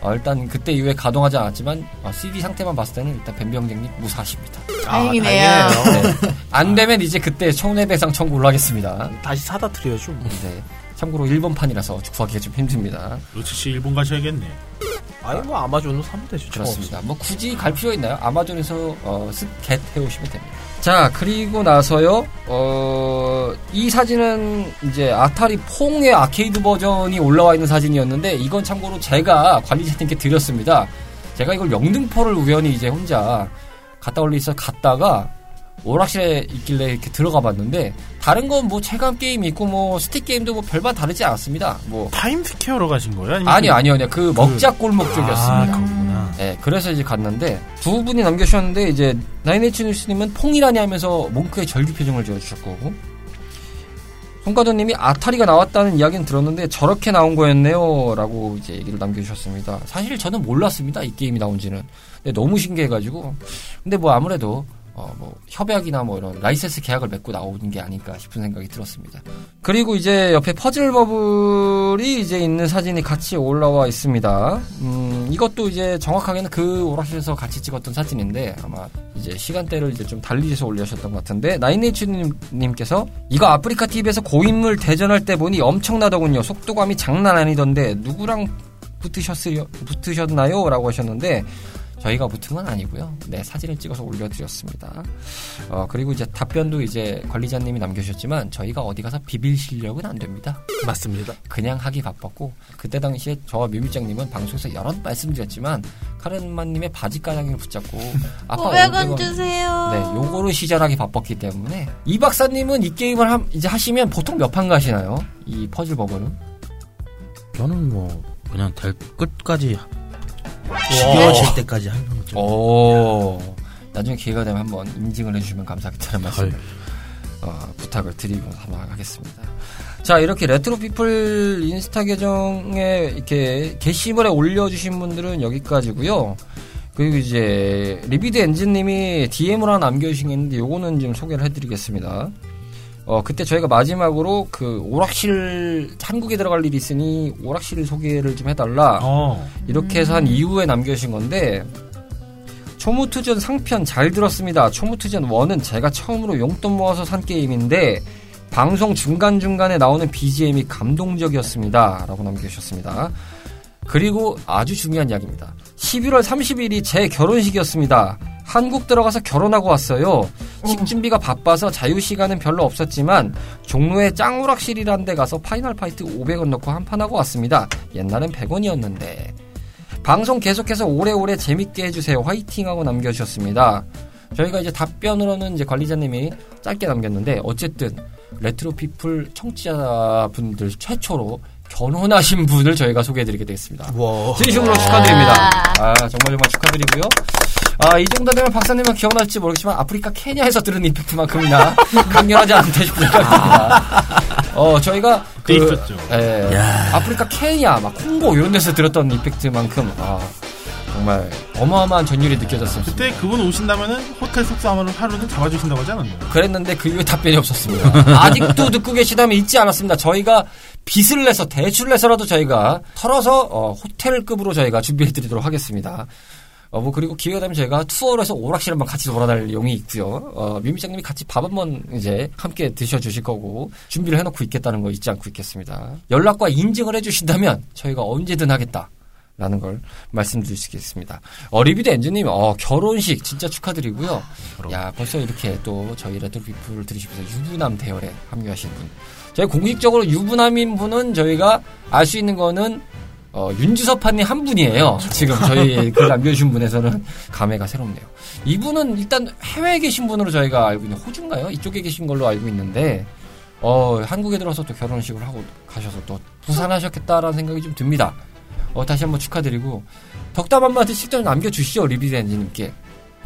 S1: 어, 일단 그때 이후에 가동하지 않았지만 어, CD 상태만 봤을 때는 일단 뱀병장님 무사하십니다.
S3: 다행이네요.
S2: 아, 다행이네요.
S1: 네. 안 되면 이제 그때 손해배상 청구를 하겠습니다.
S2: 다시 사다 드려야죠. 뭐.
S1: 네. 참고로 일본 판이라서 구하기가 좀 힘듭니다.
S4: 로치 씨 일본 가셔야겠네.
S2: 아니 뭐 아마존으로 사면 되죠.
S1: 그렇습니다. 뭐 굳이 갈 필요 있나요? 아마존에서 어, 쓱겟 해오시면 됩니다. 자 그리고 나서요. 어, 이 사진은 이제 아타리 퐁의 아케이드 버전이 올라와 있는 사진이었는데 이건 참고로 제가 관리자님께 드렸습니다. 제가 이걸 영등포를 우연히 이제 혼자 갔다 올리 있어 갔다가 오락실에 있길래 이렇게 들어가 봤는데 다른 건 뭐 체감 게임 있고 뭐 스틱 게임도 뭐 별반 다르지 않았습니다. 뭐
S4: 타임스퀘어로 가신 거예요? 아니면
S1: 아니요 아니요 아니요 그 먹자 골목 쪽이었습니다.
S5: 아, 그 렇구나.
S1: 네, 그래서 이제 갔는데 두 분이 남겨주셨는데 이제 나인에이치 뉴스님은 퐁이라니 하면서 뭉크의 절규 표정을 지어주셨고 송가도님이 아타리가 나왔다는 이야기는 들었는데 저렇게 나온 거였네요라고 이제 얘기를 남겨주셨습니다. 사실 저는 몰랐습니다 이 게임이 나온지는. 근데 너무 신기해가지고 근데 뭐 아무래도 어, 뭐 협약이나 뭐 이런 라이센스 계약을 맺고 나오는 게 아닐까 싶은 생각이 들었습니다. 그리고 이제 옆에 퍼즐 버블이 이제 있는 사진이 같이 올라와 있습니다. 음, 이것도 이제 정확하게는 그 오락실에서 같이 찍었던 사진인데 아마 이제 시간대를 이제 좀 달리해서 올리셨던 것 같은데 나인에이츠님께서 이거 아프리카 TV에서 고인물 대전할 때 보니 엄청나더군요. 속도감이 장난 아니던데 누구랑 붙으셨으려 붙으셨나요? 라고 하셨는데 저희가 붙은 건 아니고요. 네, 사진을 찍어서 올려드렸습니다. 어, 그리고 이제 답변도 이제 관리자님이 남겨주셨지만 저희가 어디 가서 비빌 실력은 안 됩니다.
S2: 맞습니다.
S1: 그냥 하기 바빴고 그때 당시에 저와 뮤미장님은 방송에서 여러 번 말씀드렸지만 카르마님의 바지 가랑이를 붙잡고 아빠
S3: 500원
S1: 500원
S3: 주세요.
S1: 네, 요거를 시전하기 바빴기 때문에 이 박사님은 이 게임을 함- 이제 하시면 보통 몇 판 가시나요? 이 퍼즐 버블은?
S5: 저는 뭐 그냥 될 끝까지
S1: 와.
S5: 지겨워질 때까지 하는 거죠.
S1: 오, 나중에 기회가 되면 한번 인증을 해주시면 감사하겠다는 말씀. 어, 부탁을 드리고 하겠습니다. 자, 이렇게 레트로 피플 인스타 계정에 이렇게 게시물에 올려주신 분들은 여기까지고요. 그리고 이제 리비드 엔진님이 DM을 하나 남겨주신 게 있는데 요거는 좀 소개를 해드리겠습니다. 어, 그때 저희가 마지막으로 그 오락실 한국에 들어갈 일이 있으니 오락실 소개를 좀 해달라.
S4: 어.
S1: 이렇게 해서 한 이후에 남겨주신 건데 초무투전 상편 잘 들었습니다. 초무투전 1은 제가 처음으로 용돈 모아서 산 게임인데 방송 중간중간에 나오는 BGM이 감동적이었습니다. 라고 남겨주셨습니다. 그리고 아주 중요한 이야기입니다. 11월 30일이 제 결혼식이었습니다. 한국 들어가서 결혼하고 왔어요. 식 준비가 바빠서 자유 시간은 별로 없었지만 종로에 짱오락실이란 데 가서 파이널 파이트 500원 넣고 한 판 하고 왔습니다. 옛날엔 100원이었는데. 방송 계속해서 오래오래 재밌게 해주세요. 화이팅 하고 남겨주셨습니다. 저희가 이제 답변으로는 이제 관리자님이 짧게 남겼는데 어쨌든 레트로 피플 청취자분들 최초로 결혼하신 분을 저희가 소개해드리게 되겠습니다.
S2: 와.
S1: 진심으로 축하드립니다. 아, 정말 정말 축하드리고요. 아, 이 정도 되면 박사님은 기억날지 모르겠지만 아프리카 케냐에서 들은 임팩트만큼이나 <laughs> 강렬하지 않다 싶은 생각입니다. 어, 저희가
S4: 그때 있었죠.
S1: 예,
S5: 야.
S1: 아프리카 케냐, 막 콩고 이런 데서 들었던 임팩트만큼 아, 정말 어마어마한 전율이 느껴졌습니다.
S4: 그때 그분 오신다면은 호텔 숙소 하루는 하루는 잡아주신다고 하지 않았나요?
S1: 그랬는데 그 이후에 답변이 없었습니다. <laughs> 아직도 듣고 계시다면 잊지 않았습니다. 저희가 빚을 내서 대출을 내서라도 저희가 털어서 어, 호텔급으로 저희가 준비해드리도록 하겠습니다. 어, 뭐 그리고 기회가 되면 저희가 투어를 해서 오락실 한번 같이 돌아다닐 용의 있고요. 어, 미미장님이 같이 밥 한번 이제 함께 드셔주실 거고 준비를 해놓고 있겠다는 거 잊지 않고 있겠습니다. 연락과 인증을 해주신다면 저희가 언제든 하겠다. 라는 걸 말씀드리겠습니다. 어, 리비드 엔지님, 어, 결혼식 진짜 축하드리고요. 야, 벌써 이렇게 또 저희 레트로 피플을 들으시면서 유부남 대열에 합류하신 분. 저희 공식적으로 유부남인 분은 저희가 알 수 있는 거는 어, 윤지섭판님 한 분이에요. 지금 저희 글 <laughs> 남겨주신 분에서는 감회가 새롭네요. 이분은 일단 해외에 계신 분으로 저희가 알고 있는 호주인가요? 이쪽에 계신 걸로 알고 있는데 어, 한국에 들어서 또 결혼식을 하고 가셔서 또 부산하셨겠다라는 생각이 좀 듭니다. 어, 다시 한번 축하드리고 덕담 한마디씩 좀 남겨주시죠 리비드 엔지님께.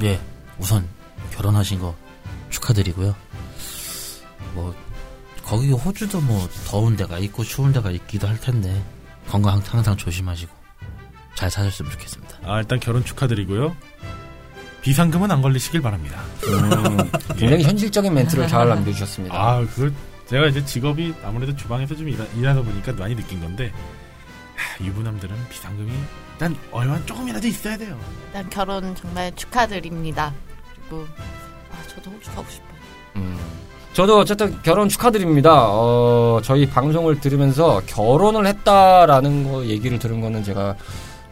S5: 예, 우선 결혼하신 거 축하드리고요. 뭐 거기 호주도 뭐 더운 데가 있고 추운 데가 있기도 할 텐데 건강 항상 조심하시고 잘 사셨으면 좋겠습니다.
S4: 아, 일단 결혼 축하드리고요. 비상금은 안 걸리시길 바랍니다.
S1: 음, <laughs> 굉장히 현실적인 멘트를 잘 남겨주셨습니다.
S4: 아, 그걸 제가 이제 직업이 아무래도 주방에서 좀 일하, 일하다 보니까 많이 느낀 건데 하, 유부남들은 비상금이 일단 얼마 조금이라도 있어야 돼요.
S3: 일단 결혼 정말 축하드립니다. 그리고 아 저도 호주 가고 싶어요.
S1: 음. 저도 어쨌든 결혼 축하드립니다. 어, 저희 방송을 들으면서 결혼을 했다라는 거 얘기를 들은 거는 제가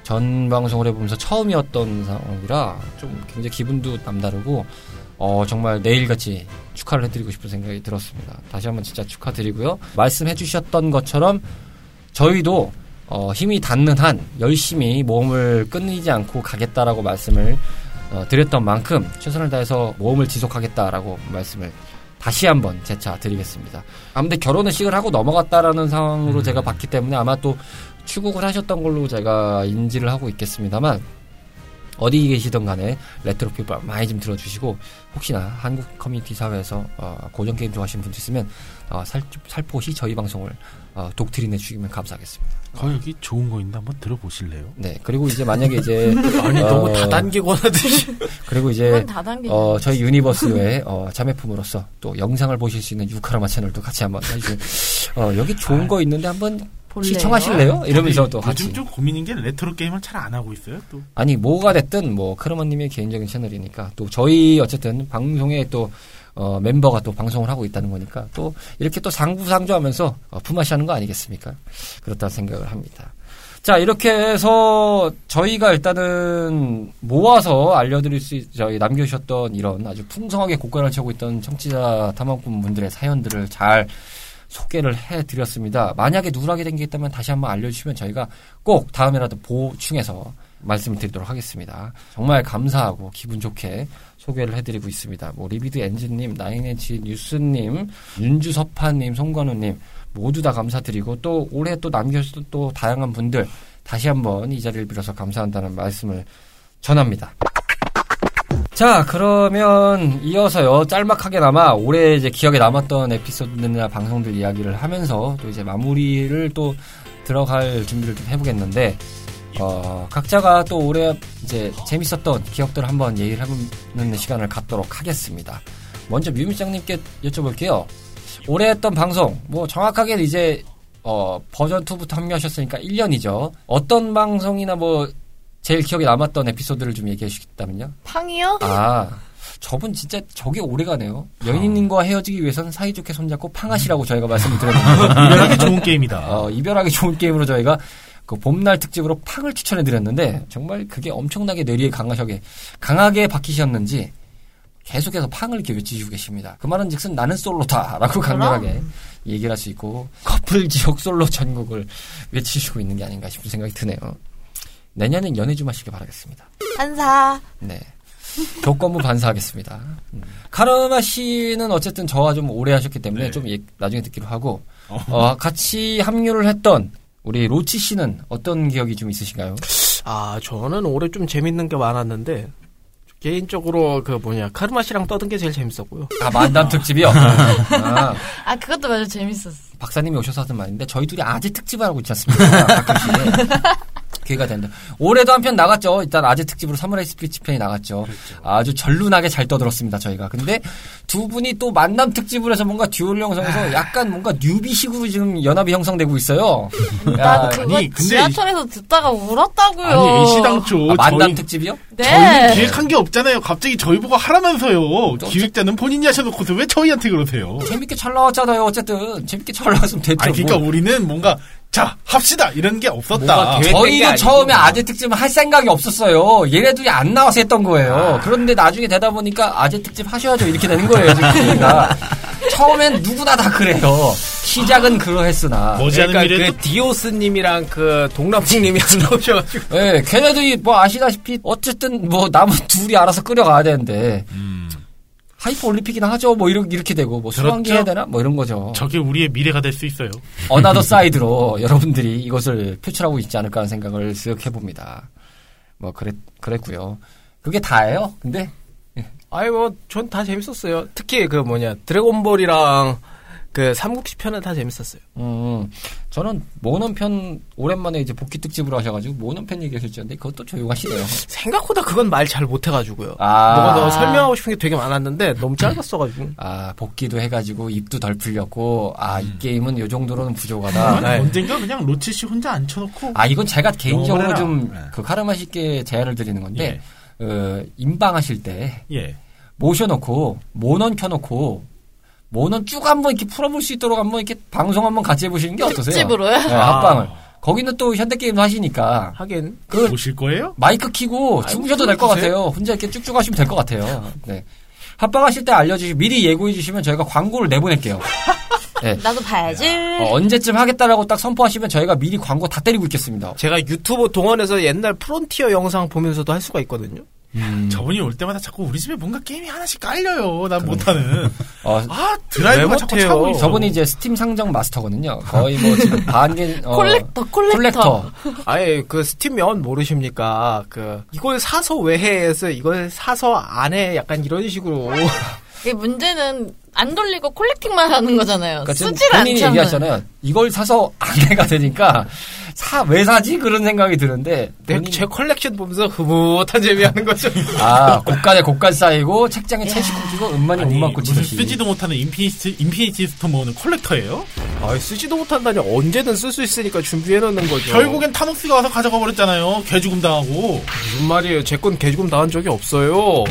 S1: 전 방송을 해보면서 처음이었던 상황이라 좀 굉장히 기분도 남다르고 어, 정말 내일같이 축하를 해드리고 싶은 생각이 들었습니다. 다시 한번 진짜 축하드리고요. 말씀해 주셨던 것처럼 저희도 어, 힘이 닿는 한 열심히 모험을 끊이지 않고 가겠다라고 말씀을 어, 드렸던 만큼 최선을 다해서 모험을 지속하겠다라고 말씀을 다시 한번 재차 드리겠습니다. 아무튼 결혼을 식을 하고 넘어갔다라는 상황으로 제가 봤기 때문에 아마 또 출국을 하셨던 걸로 제가 인지를 하고 있겠습니다만 어디 계시든 간에 레트로 피플 많이 좀 들어주시고 혹시나 한국 커뮤니티 사회에서 어, 고전 게임 좋아하시는 분들 있으면 어, 살, 살포시 저희 방송을 어, 독트린해 주시면 감사하겠습니다.
S4: 거기 좋은 거 있는데 한번 들어보실래요?
S1: 네 그리고 이제 만약에 이제 <laughs>
S2: 아니
S1: 어,
S2: 너무 다단계고 하듯이 <laughs>
S1: 그리고 이제. 어, 저희 유니버스의 어, 자매품으로서 또 영상을 보실 수 있는 유카라마 채널도 같이 한번 해주세요. 어, 여기 좋은 거 있는데 한번
S3: 볼래요?
S1: 시청하실래요? 이러면서 또 같이.
S4: 요즘 좀 고민인 게 레트로 게임을 잘 안 하고 있어요. 또
S1: 아니, 뭐가 됐든 뭐, 크르마님의 개인적인 채널이니까 또 저희 어쨌든 방송에 또 어, 멤버가 또 방송을 하고 있다는 거니까 또 이렇게 또 상부상조하면서 어, 품앗이 하는 거 아니겠습니까? 그렇다 생각을 합니다. 자, 이렇게 해서 저희가 일단은 모아서 알려드릴 수, 있- 저희 남겨주셨던 이런 아주 풍성하게 곡간을 채우고 있던 청취자 탐험꾼 분들의 사연들을 잘 소개를 해드렸습니다. 만약에 누락이 된 게 있다면 다시 한번 알려주시면 저희가 꼭 다음에라도 보충해서 말씀을 드리도록 하겠습니다. 정말 감사하고 기분 좋게 소개를 해드리고 있습니다. 뭐 리비드 엔진님, 나인엔치 뉴스님, 윤주섭파님, 송관우님 모두 다 감사드리고 또 올해 또 남겨주셨던 또 다양한 분들 다시 한번 이 자리를 빌어서 감사한다는 말씀을 전합니다. 자, 그러면 이어서요, 짤막하게나마 올해 이제 기억에 남았던 에피소드나 방송들 이야기를 하면서 또 이제 마무리를 또 들어갈 준비를 좀 해보겠는데, 어, 각자가 또 올해 이제 재밌었던 기억들을 한번 얘기를 해보는 시간을 갖도록 하겠습니다. 먼저 뮤미장님께 여쭤볼게요. 올해 했던 방송, 뭐 정확하게 이제, 어, 버전 2부터 합류하셨으니까 1년이죠. 어떤 방송이나 뭐, 제일 기억에 남았던 에피소드를 좀 얘기해 주시겠다면요?
S3: 팡이요?
S1: 아, 저분 진짜 저게 오래가네요. 연인님과 헤어지기 위해서는 사이좋게 손잡고 팡하시라고 저희가 말씀을 드렸는데, <laughs>
S4: 이별하기 좋은 게임이다.
S1: 어, 이별하기 좋은 게임으로 저희가 그 봄날 특집으로 팡을 추천해 드렸는데, 정말 그게 엄청나게 뇌리에 강하게, 강하게 박히셨는지, 계속해서 팡을 이렇게 외치시고 계십니다. 그 말은 즉슨 나는 솔로다라고 강렬하게 얘기를 할 수 있고, 커플 지옥 솔로 전국을 외치시고 있는 게 아닌가 싶은 생각이 드네요. 내년엔 연애 좀 하시길 바라겠습니다.
S3: 한사.
S1: 네. 교권부 반사하겠습니다. 음. 카르마 씨는 어쨌든 저와 좀 오래 하셨기 때문에
S4: 네.
S1: 좀 예- 나중에 듣기로 하고 어, 같이 합류를 했던 우리 로치 씨는 어떤 기억이 좀 있으신가요?
S2: 아 저는 올해 좀 재밌는 게 많았는데 개인적으로 그 뭐냐 카르마 씨랑 떠든 게 제일 재밌었고요.
S1: 아 만담 특집이요. 아,
S3: 아 그것도 아주 재밌었어.
S1: 박사님이 오셔서 하던 말인데 저희 둘이 아재 특집을 하고 있지 않습니까? 가끔씩. <laughs> 기회가 된다. 올해도 한 편 나갔죠. 일단 아재 특집으로 사무라이 스피릿 편이 나갔죠. 아주 절륜하게 잘 떠들었습니다, 저희가. 근데 두 분이 또 만담 특집을 해서 뭔가 dual 형성해서 약간 뭔가 newbie식으로 지금 연합이 형성되고 있어요. 야,
S3: 나 그거
S4: 아니, 근데
S3: 지하철에서 듣다가 울었다고요.
S4: 아니 애시당초
S1: 아, 만담
S4: 저희,
S1: 특집이요?
S3: 네.
S4: 저희는 기획한 게 없잖아요. 갑자기 저희 보고 하라면서요.
S1: 또
S4: 기획자는 본인이 하셔놓고서 왜 저희한테 그러세요?
S1: 재밌게 잘 나왔잖아요, 어쨌든. 재밌게 잘 나왔으면 됐죠.
S4: 아니 그러니까
S1: 뭐.
S4: 우리는 뭔가 자 합시다 이런 게 없었다.
S1: 저희도 처음에 아재 특집을 할 생각이 없었어요. 얘네들이 안 나와서 했던 거예요. 그런데 나중에 되다 보니까 아재 특집 하셔야죠. 이렇게 되는 거예요, 지금. <laughs> 처음엔 누구나 다 그래요. 시작은 그러했으나
S2: 그러니까 그 디오스님이랑 그 동남풍님이 안 나오셔가지고
S1: 예, 걔네들이 뭐 아시다시피 어쨌든 뭐 남은 둘이 알아서 끌어가야 되는데
S4: 음,
S1: 하이퍼 올림픽이나 하죠. 뭐 이렇게 이렇게 되고 뭐 수왕기
S4: 그렇죠.
S1: 해야 되나? 뭐 이런 거죠.
S4: 저게 우리의 미래가 될 수 있어요.
S1: another side로 <laughs> 여러분들이 이것을 표출하고 있지 않을까 하는 생각을 쓱 해봅니다. 뭐 그랬 그랬고요. 그게 다예요. 근데
S2: 아니 뭐전 다 재밌었어요. 특히 그 뭐냐 드래곤볼이랑 그 삼국지 편은 다 재밌었어요.
S1: 음, 저는 모넌 편 오랜만에 이제 복귀 특집으로 하셔가지고 모넌 편 얘기하셨는데 그것도 조용하시네요. <laughs>
S2: 생각보다 그건 말 잘 못해가지고요.
S1: 아.
S2: 뭐가 더 설명하고 싶은 게 되게 많았는데 너무 짧았어가지고. <laughs>
S1: 아 복귀도 해가지고 입도 덜 풀렸고 아이
S4: 음.
S1: 게임은 요 정도로는 부족하다.
S2: 네.
S4: 언젠가 그냥 로치 씨 혼자 앉혀놓고
S1: 아 이건 제가 개인적으로 좀. 그 카르마 씨께 제안을 드리는 건데 어, 인방하실 때
S4: 예.
S1: 모셔놓고 모넌 켜놓고 모넌 쭉 한번 이렇게 풀어볼 수 있도록 한번 이렇게 방송 한번 같이 해보시는 게 어떠세요?
S3: 특집으로요?
S1: 네, 합방을. 거기는 또 현대게임도 하시니까
S2: 하긴
S1: 그
S4: 보실 거예요?
S1: 마이크 키고 주무셔도 될 것. 같아요. 혼자 이렇게 쭉쭉 하시면 될 것 같아요. 네. 합방하실 때 알려주시 미리 예고해 주시면 저희가 광고를 내보낼게요. <laughs> 네.
S3: 나도 봐야지.
S1: 어, 언제쯤 하겠다라고 딱 선포하시면 저희가 미리 광고 다 때리고 있겠습니다.
S2: 제가 유튜브 동원해서 옛날 프론티어 영상 보면서도 할 수가 있거든요.
S4: 저분이 올 때마다 자꾸 우리 집에 뭔가 게임이 하나씩 깔려요. 난 못하는.
S1: 어,
S4: 아 드라이브가
S2: 왜
S4: 자꾸? 차고 있어.
S1: 저분이 이제 스팀 상점 마스터거든요. 거의 뭐 지금 반개 어,
S3: 콜렉터, 콜렉터.
S1: 콜렉터.
S2: 아예 그 스팀 면 모르십니까? 그 이걸 사서 외해에서 이걸 사서 안에 약간 이런 식으로
S3: 이 문제는 안 돌리고 콜렉팅만 하는 거잖아요.
S1: 그러니까
S3: 쓰질
S1: 본인이
S3: 않잖아요.
S1: 얘기하잖아요. 이걸 사서 안개가 되니까 사 왜 사지 그런 생각이 드는데
S2: 내,
S1: 본인이
S2: 제 컬렉션 보면서 흐뭇한 재미하는 거죠. <laughs>
S1: 아 곡간에 곡간 쌓이고 책장에 채식 음악
S4: 무슨
S1: 꽂히듯이
S4: 쓰지도 못하는 인피니티, 인피니티 스톤 모으는 컬렉터예요?
S2: 아 쓰지도 못한다니 언제든 쓸 수 있으니까 준비해 놓는 거죠.
S4: 결국엔 타노스가 와서 가져가 버렸잖아요. 개죽음 당하고.
S2: 무슨 말이에요? 제 건 개죽음 당한 적이 없어요.
S4: 어,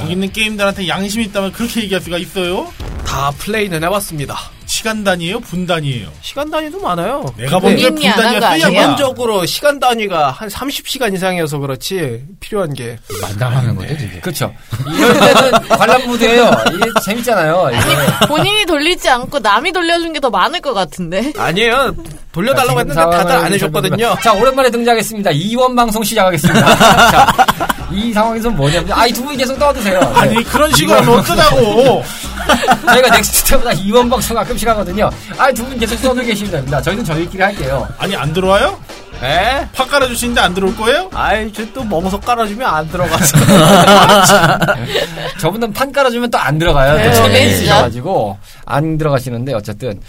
S4: 거기 있는 게임들한테 양심이 있다면 그렇게 얘기할 수가 있어요?
S2: 다 플레이는 해봤습니다.
S4: 시간 단위예요? 분 단위예요?
S2: 시간 단위도 많아요.
S4: 내가 본게 분
S3: 본인이 안한
S4: 단위가
S3: 거 아니에요?
S4: 쓰냐?
S2: 기본적으로 시간 단위가 한 30시간 이상이어서 그렇지 필요한 게
S5: 만담하는 거죠, 이게.
S1: 그렇죠. 이럴 때는 <laughs> 관람 무드예요. 이게 재밌잖아요. 이게.
S3: 본인이 돌리지 않고 남이 돌려준 게 더 많을 것 같은데.
S2: 아니에요. 돌려달라고 했는데 다들 안 해줬거든요.
S1: 자, 오랜만에 등장하겠습니다. 이원 방송 시작하겠습니다. <laughs> 자, 이 상황에서 뭐냐면, 아 이 두 분이 계속 떠드세요. 네.
S4: 아니 그런 식으로 하면 어쩌자고. <laughs>
S1: 저희가 넥스트 때보다 이원 방송 가끔씩 하거든요. 아이 두분 계속 떠들고 계시면 됩니다. 저희는 저희끼리 할게요.
S4: 아니 안 들어와요?
S2: 에?
S4: 판 깔아주시는데 안 들어올 거예요?
S2: 아이, 저또 멍석 깔아주면 안 들어가서. <laughs>
S1: 저분은 판 깔아주면 또 안 들어가요.
S3: 네,
S1: 또 체면이
S3: 진짜.
S1: 있으셔가지고, 안 들어가시는데, 어쨌든.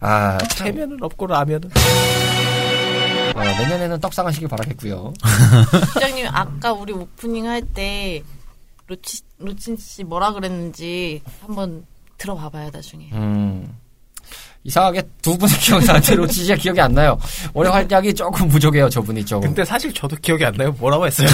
S1: 아, 참,
S2: 체면은 없고 라면은.
S1: 어, 내년에는 떡상 하시길 바라겠고요. <laughs>
S3: 부장님 아까 우리 오프닝 할때 로치 로친 씨 뭐라 그랬는지 한번 들어봐봐요 나중에.
S1: 음. 이상하게 두 분의 기억나는데 로치씨가 기억이 안 나요. 올해 활약이 조금 부족해요, 저분이 조금.
S2: 근데 사실 저도 기억이 안 나요. 뭐라고 했어요?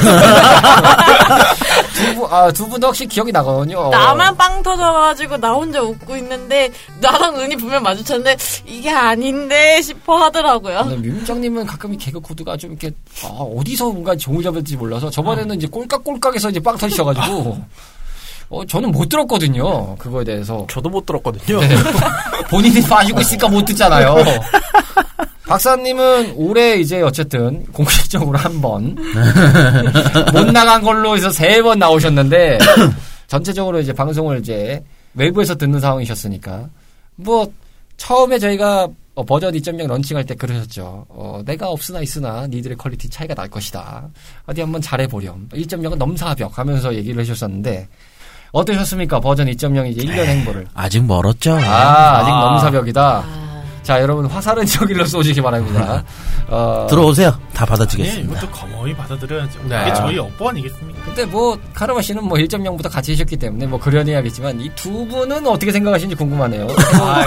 S1: 두 분, 아, 두 분도 혹시 기억이 나거든요.
S3: 나만 빵 터져가지고 나 혼자 웃고 있는데 나랑 눈이 분명 마주쳤는데 이게 아닌데 싶어 하더라고요.
S1: 근데 뮤미장님은 가끔 이 개그 코드가 좀 이렇게, 아, 어디서 뭔가 종을 잡을지 몰라서 저번에는 이제 꼴깍꼴깍에서 이제 빵 터지셔가지고, <laughs> 어, 저는 못 들었거든요. 그거에 대해서.
S2: 저도 못 들었거든요.
S1: 네. <laughs> 본인이 빠지고 있으니까 못 듣잖아요. <laughs> 박사님은 올해 이제 어쨌든 공식적으로 한 번 <laughs> 못 나간 걸로 해서 세 번 나오셨는데 <coughs> 전체적으로 이제 방송을 이제 외부에서 듣는 상황이셨으니까 뭐 처음에 저희가 어, 버전 2.0 런칭할 때 그러셨죠. 어, 내가 없으나 있으나 니들의 퀄리티 차이가 날 것이다. 어디 한번 잘해보렴. 1.0은 넘사벽 하면서 얘기를 해주셨는데 어떠셨습니까? 버전 2.0 이제 1년 행보를.
S5: 아직 멀었죠.
S1: 아, 아직
S2: 아.
S1: 넘사벽이다.
S3: 아,
S1: 자, 여러분 화살은 <laughs> 저길로 쏘시기 바랍니다. 어,
S5: 들어오세요. 다
S4: 네,
S5: 받아주겠습니다.
S4: 이것도 겸허히 받아들여야죠.
S2: 네.
S4: 이게 저희 업보 아니겠습니까?
S1: 근데 뭐 카르마 씨는 뭐 1.0부터 같이 하셨기 때문에 뭐 그려내야겠지만 이 두 분은 어떻게 생각하시는지 궁금하네요.
S2: 아,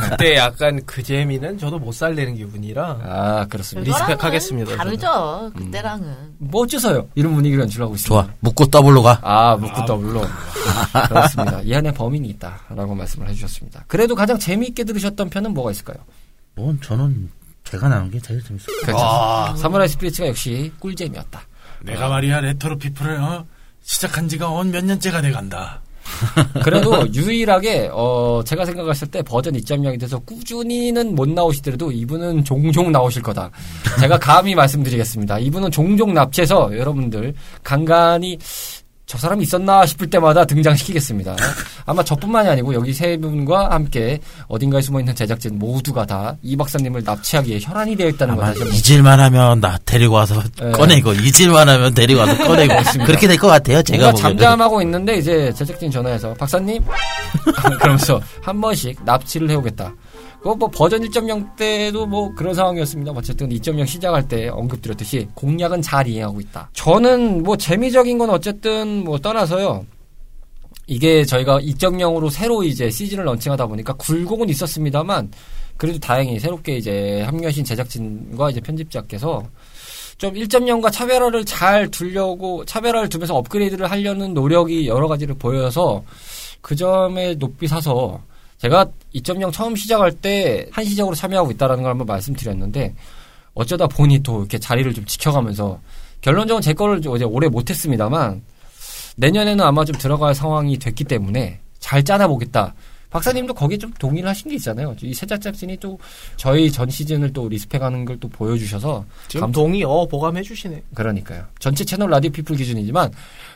S2: 그때 약간 그 재미는 저도 못 살리는 기분이라.
S1: 아, 그렇습니다.
S2: respect하겠습니다,
S3: 다르죠. 그때랑은.
S1: 뭐 어째서요? 이런 분위기를 연출하고 있습니다.
S5: 좋아. 묻고 더블로 가.
S1: 아, 묵고 더블로. 그렇습니다. 이 안에 범인이 있다라고 말씀을 해 주셨습니다. 그래도 가장 재미있게 들으셨던 편은 뭐가 있을까요?
S5: 뭐, 저는 제가 나온 게 제일 재밌어요.
S1: 그렇죠.
S2: 아.
S1: 사무라이 스피릿가 역시 꿀잼이었다.
S4: 내가 말이야 레트로 피플을 어? 시작한 지가 언몇 년째가 돼간다. <laughs>
S1: 그래도 유일하게 어 제가 생각했을 때 버전 2.0이 돼서 꾸준히는 못 나오시더라도 이분은 종종 나오실 거다. 제가 감히 말씀드리겠습니다. 이분은 종종 납치해서 여러분들 간간히 저 사람이 있었나 싶을 때마다 등장시키겠습니다. 아마 저뿐만이 아니고 여기 세 분과 함께 어딘가에 숨어 있는 제작진 모두가 다 이 박사님을 납치하기에 혈안이 되어 있다는 걸
S5: 아마
S1: 다시 한번
S5: 잊을만 하면 나 데리고 와서
S1: 네.
S5: 꺼내고 잊을만 하면 데리고 와서 꺼내고 <laughs> 그렇게 될 것 같아요. 제가.
S1: 잠잠하고 있는데 이제 제작진 전화해서 박사님 <laughs> 그러면서 한 번씩 납치를 해오겠다. 그거 뭐 버전 1.0 때도 뭐 그런 상황이었습니다. 어쨌든 2.0 시작할 때 언급드렸듯이 공략은 잘 이해하고 있다. 저는 뭐 재미적인 건 어쨌든 뭐 떠나서요. 이게 저희가 2.0으로 새로 이제 시즌을 런칭하다 보니까 굴곡은 있었습니다만 그래도 다행히 새롭게 이제 합류하신 제작진과 이제 편집자께서 좀 1.0과 차별화를 잘 두려고 차별화를 두면서 업그레이드를 하려는 노력이 여러 가지를 보여서 그 점에 높이 사서 제가 2.0 처음 시작할 때 한시적으로 참여하고 있다라는 걸 한번 말씀드렸는데 어쩌다 보니 또 이렇게 자리를 좀 지켜가면서 결론적으로 제 거를 이제 올해 못했습니다만 내년에는 아마 좀 들어갈 상황이 됐기 때문에 잘 짜놔보겠다. 박사님도 거기에 좀 동의를 하신 게 있잖아요. 이새 제작진이 또 저희 전 시즌을 또 respect하는 걸 또 보여주셔서
S2: 지금
S1: 감-
S2: 동의 어 보감해 주시네.
S1: 그러니까요. 전체 채널 라디오 피플 기준이지만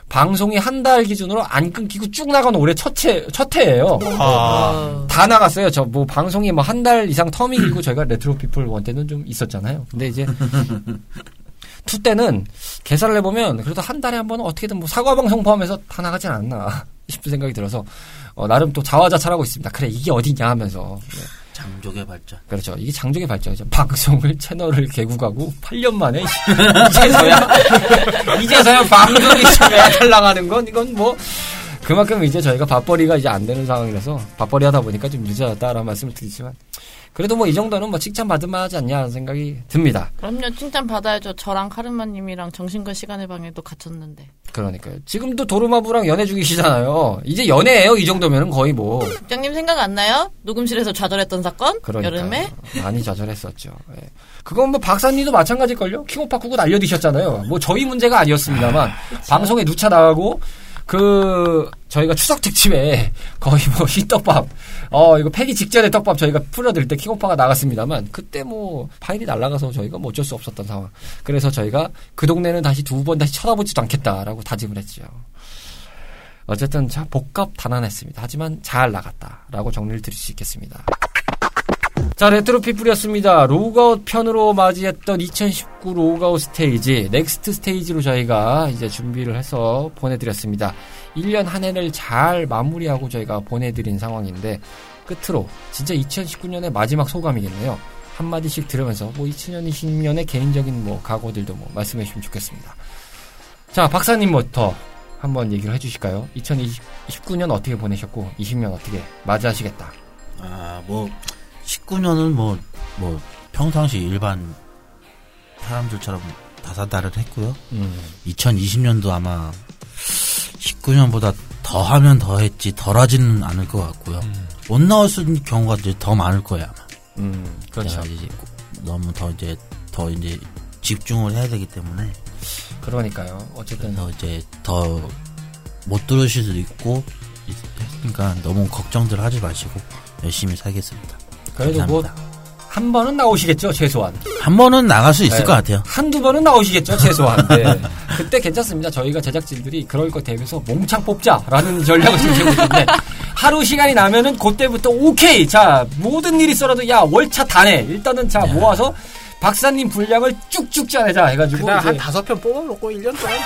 S1: 방송이 한 달 기준으로 안 끊기고 쭉 나간 올해 첫해 첫 해예요.
S2: 아.
S1: 다 나갔어요. 저 뭐 방송이 뭐 한 달 이상 텀이 길고 저희가 레트로 피플 one 때는 좀 있었잖아요. 근데 이제 <laughs> two 때는 계산을 해보면 그래도 한 달에 한 번은 어떻게든 뭐 사과 방송 포함해서 다 나가진 않나 <laughs> 싶은 생각이 들어서 어, 나름 또 자화자찬하고 있습니다. 그래 이게 어디냐 하면서 네.
S5: 장족의 발전.
S1: 그렇죠. 이게 장족의 발전이죠. 방송을 <laughs> 채널을 개국하고 8년 만에 <laughs> 이제서야 <laughs> 이제서야 방송이 탈락하는 건 이건 뭐 그만큼 이제 저희가 밥벌이가 이제 안 되는 상황이라서 밥벌이 하다 보니까 좀 늦어졌다라는 말씀을 드리지만 그래도 뭐 이 정도는 뭐 칭찬 받을만 하지 않냐 생각이 듭니다.
S3: 그럼요, 칭찬 받아야죠. 저랑 카르마 님이랑 정신과 시간의 방에도 갇혔는데.
S1: 그러니까요. 지금도 도르마부랑 연애 중이시잖아요. 이제 연애예요. 이 정도면은 거의 뭐
S3: 국장님 생각 안 나요? 녹음실에서 좌절했던 사건?
S1: 그러니까
S3: 여름에?
S1: 많이 좌절했었죠. 예. 그건 뭐 박사님도 마찬가지걸요. 킹오파 쿠고 날려드셨잖아요. 뭐 저희 문제가 아니었습니다만 방송에 누차 나가고 그 저희가 추석 특집에 거의 뭐 <laughs> 흰떡밥 어 이거 폐기 직전에 떡밥 저희가 풀어드릴 때 킹오파가 나갔습니다만 그때 뭐 파일이 날라가서 저희가 뭐 어쩔 수 없었던 상황. 그래서 저희가 그 동네는 다시 두 번 다시 쳐다보지도 않겠다라고 다짐을 했죠. 어쨌든 참 복잡다단했습니다. 하지만 잘 나갔다라고 정리를 드릴 수 있겠습니다. 자, 레트로 피플이었습니다. 로그아웃 편으로 맞이했던 2019 로그아웃 스테이지, next stage로 저희가 이제 준비를 해서 보내드렸습니다. 1년 한 해를 잘 마무리하고 저희가 보내드린 상황인데, 끝으로 진짜 2019년의 마지막 소감이겠네요. 한마디씩 들으면서 뭐 2020년의 개인적인 뭐 각오들도 뭐 말씀해 주시면 좋겠습니다. 자, 박사님부터 한번 얘기를 해 주실까요? 2019년 어떻게 보내셨고, 20년 어떻게 맞이하시겠다.
S5: 아, 뭐, 19년은 뭐, 뭐, 평상시 일반 사람들처럼 다사다를 했고요.
S1: 음,
S5: 2020년도 아마 19년보다 더 하면 더 했지 덜 하지는 않을 것 같고요. 못 나올 수 있는 경우가 이제 더 많을 거예요, 아마.
S1: 음, 그렇죠.
S5: 이제 너무 더 이제, 더 이제 집중을 해야 되기 때문에.
S1: 그러니까요. 어쨌든
S5: 그래서 이제 더 못 들으실 수도 있고, 했으니까 너무 걱정들 하지 마시고 열심히 살겠습니다.
S1: 그래도 뭐
S5: 감사합니다.
S1: 한 번은 나오시겠죠 최소한
S5: 한 번은 나갈 수 있을
S1: 네.
S5: 것 같아요.
S1: 한두 번은 나오시겠죠 최소한 네. <laughs> 그때 괜찮습니다 저희가 제작진들이 그럴 거 대비해서 몽창 뽑자라는 전략을 지금 세우고 있는데 하루 시간이 나면은 그때부터 오케이 자 모든 일이 있어라도 야 월차 다내 일단은 자 모아서 박사님 분량을 쭉쭉 짜내자 해가지고
S2: 그날 한 다섯 편 뽑아놓고 1년 동안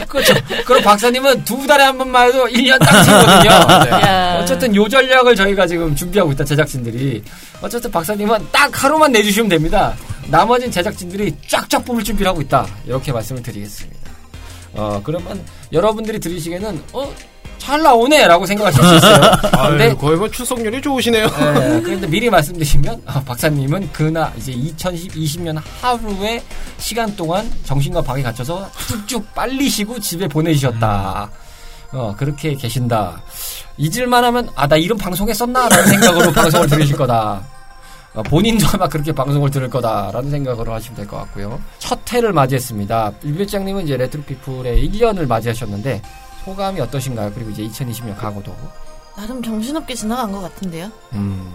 S2: 저 <laughs>
S1: 그렇죠. 그럼 박사님은 두 달에 한 번만 해도 1년 딱 치거든요. 네.
S3: 야.
S1: 어쨌든 요 전략을 저희가 지금 준비하고 있다 제작진들이. 어쨌든 박사님은 딱 하루만 내주시면 됩니다. 나머진 제작진들이 쫙쫙 뽑을 준비를 하고 있다. 이렇게 말씀을 드리겠습니다. 어 그러면 여러분들이 들으시기에는 어 잘 나오네라고 생각하실 수 있어요 <laughs> 근데
S2: 아유, 거의 뭐 출석률이 좋으시네요.
S1: 예, 그런데 미리 말씀드리면 아, 박사님은 그날 이제 2020년 하루의 시간 동안 정신과 방에 갇혀서 쭉쭉 빨리 쉬고 집에 보내주셨다. 어 그렇게 계신다. 잊을만 하면 아 나 이런 방송했었나라는 생각으로 <laughs> 방송을 들으실 거다. 어, 본인도 아마 그렇게 방송을 들을 거다라는 생각으로 하시면 될 것 같고요. 첫 해를 맞이했습니다. 일배장님은 이제 레트로피플의 1년을 맞이하셨는데 소감이 어떠신가요? 그리고 이제 2020년 각오도.
S3: 나름 정신없게 지나간 것 같은데요.
S1: 음.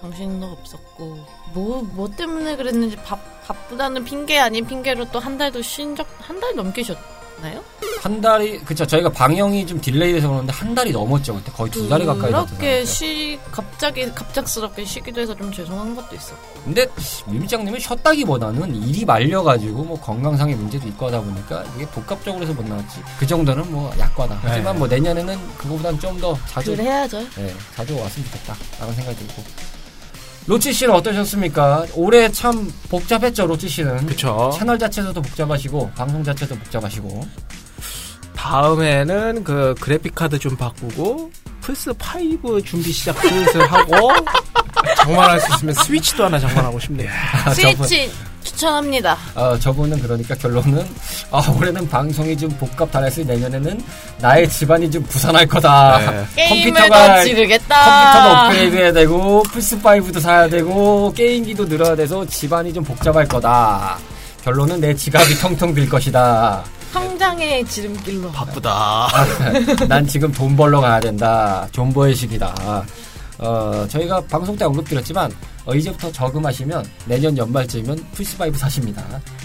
S3: 정신도 없었고 뭐뭐 때문에 그랬는지 바, 바쁘다는 핑계 아닌 핑계로 또 한 달도 쉰 적 한 달 넘게 쉬었 나요?
S1: 한 달이 그쵸 저희가 방영이 좀 delay돼서 그러는데 한 달이 넘었죠 그때 거의 두 달이 가까이
S3: 그렇게. 쉬 갑자기 갑작스럽게 쉬기도 해서 좀 죄송한 것도 있었고
S1: 근데 미미장님은 쉬었다기보다는 일이 말려가지고 뭐 건강상의 문제도 있고 하다 보니까 이게 복합적으로 해서 못 나왔지 그 정도는 뭐 약과다 하지만
S2: 네.
S1: 뭐 내년에는 그거보다는 좀더 자주
S3: 그래야죠.
S1: 네, 자주 왔으면 좋겠다 라는 생각이 들고 로치 씨는 어떠셨습니까? 올해 참 복잡했죠 로치 씨는
S2: 그쵸.
S1: 채널 자체도 복잡하시고 방송 자체도 복잡하시고
S2: 다음에는 그 그래픽 카드 좀 바꾸고 플스 5 준비 시작 슬슬 하고 <laughs> 장만할 수 있으면 스위치도 하나 장만하고 싶네요.
S1: 아, 저분,
S3: 스위치 추천합니다.
S1: 아, 저분은 그러니까 결론은 아, 올해는 방송이 좀 복잡다단했으니 내년에는 나의 집안이 좀 부산할 거다.
S2: 네.
S1: 컴퓨터가-. 컴퓨터도 업그레이드 해야 되고 플스 5도 사야 되고 게임기도 늘어야 돼서 집안이 좀 복잡할 거다. 결론은 내 지갑이 텅텅 빌 것이다.
S3: 성장의 지름길로.
S2: 바쁘다.
S1: 난 지금 돈 벌러 가야 된다. 존버의 시기다. 어, 저희가 방송 때 언급드렸지만 어, 이제부터 저금하시면 내년 연말쯤이면 플스5 사십니다.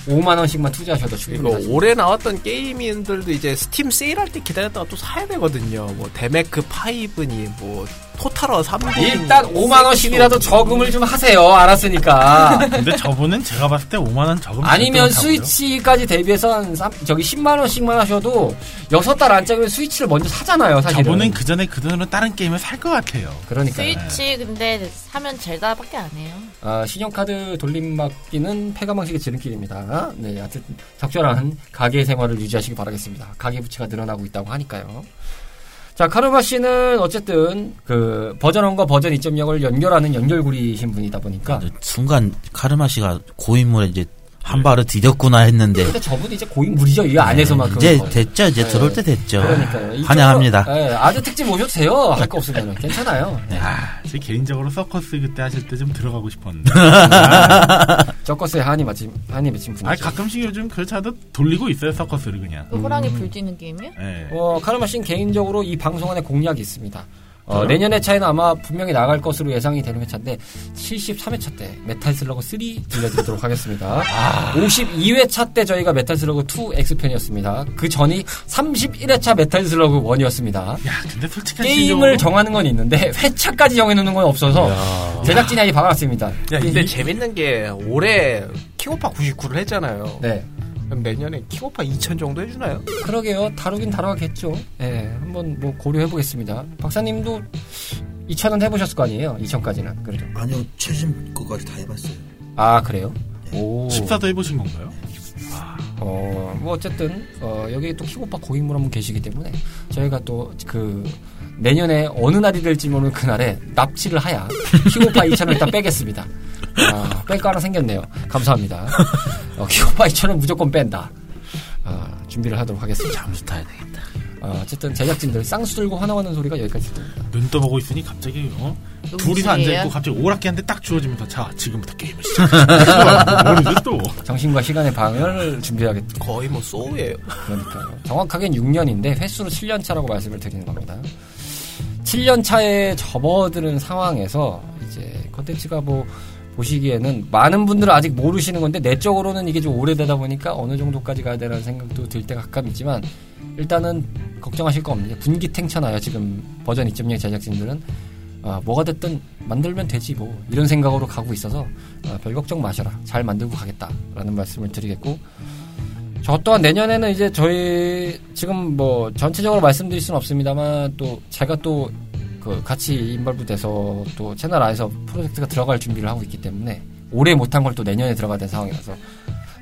S1: 5만 원씩만 투자하셔도
S2: 이거
S1: 충분히
S2: 올해 나왔던 게임들도 이제 스팀 세일할 때 기다렸다가 또 사야 되거든요. 뭐 데메크 5니 뭐 토탈워 3
S1: 일단 5만 원씩이라도 저금을 좀 하세요. 알았으니까. <laughs>
S4: 근데 저분은 제가 봤을 때 5만 원 저금
S1: 아니면. 스위치까지 대비해서 한 삼- 저기 10만 원씩만 하셔도 여섯 달 안짝이면 스위치를 먼저 사잖아요. 사실은.
S4: 저분은 그 전에 그 돈으로 다른 게임을 살 것 같아요.
S1: 그러니까
S3: 스위치 근데 사면 젤다밖에 안 해요.
S1: 아, 신용카드 돌림막기는 폐가망식의 지름길입니다. 네, 하여튼 적절한 가계 생활을 유지하시기 바라겠습니다. 가계 부채가 늘어나고 있다고 하니까요. 자, 카르마 씨는 어쨌든 그 버전 1과 버전 2.0을 연결하는 연결고리신 분이다 보니까
S5: 순간 카르마 씨가 고인물에 이제 한 발을 디뎠구나 했는데
S1: 근데 저분이 이제 고인물이죠. 이 안에서만큼.
S5: 이제 됐죠. 이제
S1: 네.
S5: 들어올 때 됐죠.
S1: 그러니까요.
S5: 환영합니다.
S1: 네, 아드 특집 오셔도 돼요. 할 거 없으면 괜찮아요. 네.
S4: 아, 제 개인적으로 서커스 그때 하실 때 좀 들어가고 싶었는데. <laughs>
S1: 저커스의 한이 맺힌 한이 맺힌 분이죠.
S4: 아, 가끔씩 요즘 그렇지않아도 돌리고 있어요, 서커스를 그냥.
S3: 그 호랑이 불지는 게임이요?
S4: 예.
S1: 어, 카르마 씨는 개인적으로 이 방송 안에 공약이 있습니다. 어,
S4: 저요?
S1: 내년 회차에는 아마 분명히 나갈 것으로 예상이 되는 회차인데 73회차 때 메탈 슬러그 3 들려드리도록 하겠습니다. <laughs> 52회차 때 저희가 메탈 슬러그 2 X편이었습니다. 그 전이 31회차 메탈 슬러그 1이었습니다.
S4: 야, 근데 솔직히
S1: 게임을 정하는 건 있는데 회차까지 정해놓는 건 없어서 제작진이 아직 박아놨습니다.
S2: 야, 근데 재밌는 게 올해 킹오파 99를 했잖아요.
S1: 네.
S2: 그럼 내년에 킹오파 2000 정도 해주나요?
S1: 그러게요. 다루긴 다뤄야겠죠. 예, 한번 뭐 고려해보겠습니다. 박사님도 2,000원 해보셨을 거 아니에요? 2,000까지는. 그래도.
S6: 아니요 최신 거까지 다 해봤어요.
S1: 아, 그래요? 오.
S4: 14도 해보신 건가요?
S1: 어, 뭐 어쨌든, 어, 여기 또 킥오빠 고객물 한 분 계시기 때문에 저희가 또 그, 내년에 어느 날이 될지 모르는 그날에 납치를 하야 킥오파 2,000원 일단 빼겠습니다. 아, 뺄거 하나 생겼네요. 감사합니다. 어, 2,000원 무조건 뺀다. 아, 준비를 하도록 하겠습니다.
S5: 잠수 타야 되겠다.
S1: 어, 어쨌든 제작진들 쌍수 들고 화나가는 소리가 여기까지 들립니다.
S4: 눈 떠보고 있으니 갑자기, 어? 둘이서 앉아있고 갑자기 오락기한테 딱 주어지면서 자, 지금부터 게임을 시작하자. 모르겠 <laughs> 또.
S1: 정신과 시간의 방을 준비하겠다.
S2: 거의 뭐 소우예요.
S1: 그러니까요. 정확하게는 6년인데 횟수로 7년 차라고 말씀을 드리는 겁니다. 7년 차에 접어드는 상황에서 이제 컨텐츠가 뭐 보시기에는 많은 분들은 아직 모르시는 건데 내적으로는 이게 좀 오래되다 보니까 어느 정도까지 가야 되라는 생각도 들 때가 가끔 있지만 일단은 걱정하실 거 없는 게 분기탱천하여 지금 버전 2.0 제작진들은. 아, 뭐가 됐든 만들면 되지 뭐. 이런 생각으로 가고 있어서 아, 별 걱정 마셔라. 잘 만들고 가겠다라는 말씀을 드리겠고 저 또한 내년에는 이제 저희 지금 뭐 전체적으로 말씀드릴 수는 없습니다만 또 제가 또 그 같이 인벌브 돼서 또 채널 안에서 프로젝트가 들어갈 준비를 하고 있기 때문에 올해 못한 걸 또 내년에 들어가야 되는 상황이라서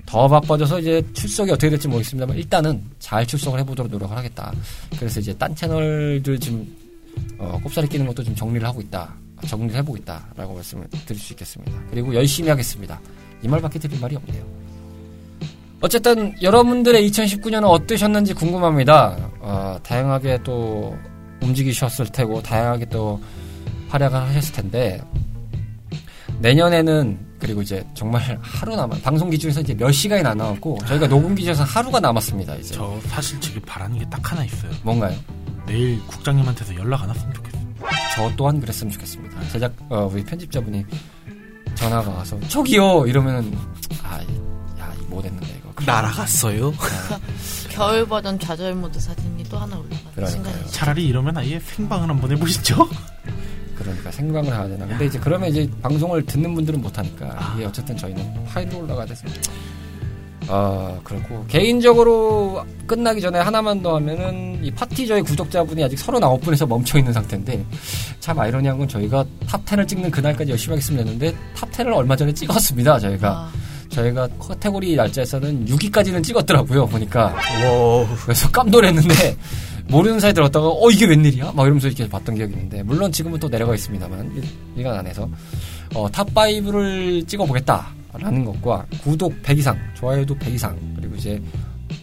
S1: 더 바빠져서 이제 출석이 어떻게 될지 모르겠습니다만 일단은 잘 출석을 해보도록 노력을 하겠다. 그래서 이제 딴 채널들 지금 어, 꼽사리 끼는 것도 좀 정리를 하고 있다. 정리를 해보고 있다라고 말씀을 드릴 수 있겠습니다. 그리고 열심히 하겠습니다. 이 말밖에 드릴 말이 없네요. 어쨌든 여러분들의 2019년은 어떠셨는지 궁금합니다. 어, 다양하게 또 움직이셨을 테고 다양하게 또 활약을 하셨을 텐데 내년에는 그 그리고 이제 정말 하루 남아 방송 기준에서 이제 몇 시간이 안 남았고 저희가 녹음 기준에서 하루가 남았습니다. 이제
S4: 저 사실 지금 바라는 게 딱 하나 있어요.
S1: 뭔가요?
S4: 내일 국장님한테서 연락 안 왔으면 좋겠어요.
S1: 저 또한 그랬으면 좋겠습니다. 제작 어, 우리 편집자분이 전화가 와서 저기요 이러면은 아야 못했는데 이거
S2: 날아갔어요.
S3: 겨울 버전 좌절 모드 사진이 또 하나 올라가는
S1: 그러니까요.
S3: 순간이죠.
S4: 차라리 이러면 아예 생방을 한번 해보시죠.
S1: 그러니까 생방을 해야 되나. 근데 이제 그러면 이제 방송을 듣는 분들은 못하니까 이게 어쨌든 저희는 파일로 올라가야 돼서. 아, 그렇고. 개인적으로 끝나기 전에 하나만 더 하면은 이 팟티 저의 구독자분이 아직 39분에서 멈춰 있는 상태인데 참 아이러니한 건 저희가 탑 10을 찍는 그날까지 열심히 하겠습니다 했는데 탑 10을 얼마 전에 찍었습니다, 저희가.
S3: 아,
S1: 저희가 카테고리 날짜에서는 6위까지는 찍었더라고요, 보니까. 그래서 깜놀했는데, 모르는 사이 들었다가, 어, 이게 웬일이야? 막 이러면서 이렇게 봤던 기억이 있는데, 물론 지금은 또 내려가 있습니다만, 일간 안에서, 어, 탑 5를 찍어보겠다. 라는 것과, 구독 100 이상, 좋아요도 100 이상, 그리고 이제,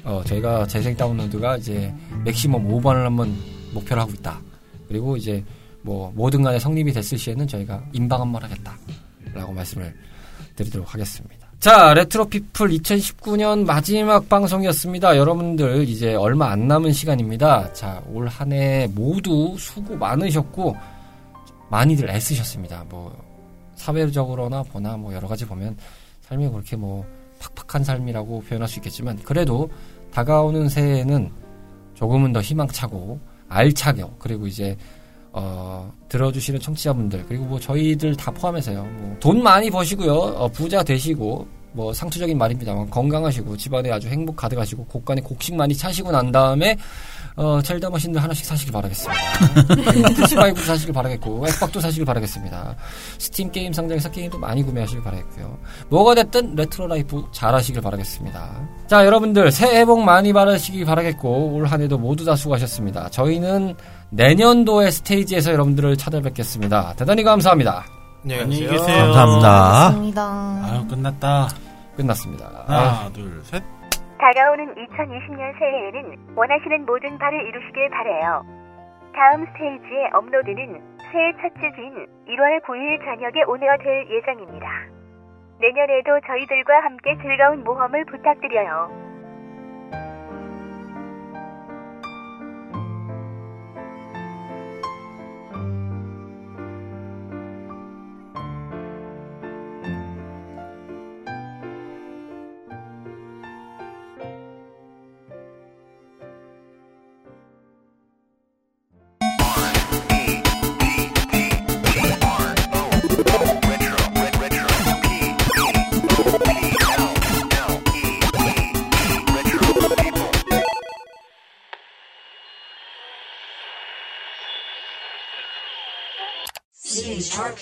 S1: 어, 저희가 재생 다운로드가 이제, 맥시멈 5번을 한번 목표로 하고 있다. 그리고 이제, 뭐, 뭐든 간에 성립이 됐을 시에는 저희가 임방 한번 하겠다. 라고 말씀을 드리도록 하겠습니다. 자, 레트로피플 2019년 마지막 방송이었습니다. 여러분들 이제 얼마 안 남은 시간입니다. 자, 올 한 해 모두 수고 많으셨고 많이들 애쓰셨습니다. 뭐 사회적으로나 보나 뭐 여러 가지 보면 삶이 그렇게 뭐 팍팍한 삶이라고 표현할 수 있겠지만 그래도 다가오는 새해에는 조금은 더 희망차고 알차게 그리고 이제 어, 들어주시는 청취자분들 그리고 뭐 저희들 다 포함해서요. 뭐 돈 많이 버시고요. 어, 부자 되시고 뭐 상투적인 말입니다만 건강하시고 집안에 아주 행복 가득하시고 곳간에 곡식 많이 차시고 난 다음에 어, 젤다 머신들 하나씩 사시길 바라겠습니다. <laughs> 플스5도 사시길 바라겠고 엑박도 사시길 바라겠습니다. 스팀 게임 상점에서 게임도 많이 구매하시길 바라겠고요. 뭐가 됐든 retro life 잘 하시길 바라겠습니다. 자 여러분들 새해 복 많이 받으시길 바라겠고 올 한 해도 모두 다 수고하셨습니다. 저희는 내년도의 스테이지에서 여러분들을 찾아뵙겠습니다. 대단히 감사합니다.
S4: 안녕히 계세요.
S5: 감사합니다.
S3: 맞습니다.
S4: 아유 끝났다.
S1: 끝났습니다. 아,
S4: 하나 둘 셋.
S7: 다가오는 2020년 새해에는 원하시는 모든 바를 이루시길 바래요. 다음 스테이지의 업로드는 새해 첫째 주인 1월 9일 저녁에 오늘어 될 예정입니다. 내년에도 저희들과 함께 즐거운 모험을 부탁드려요.
S8: Our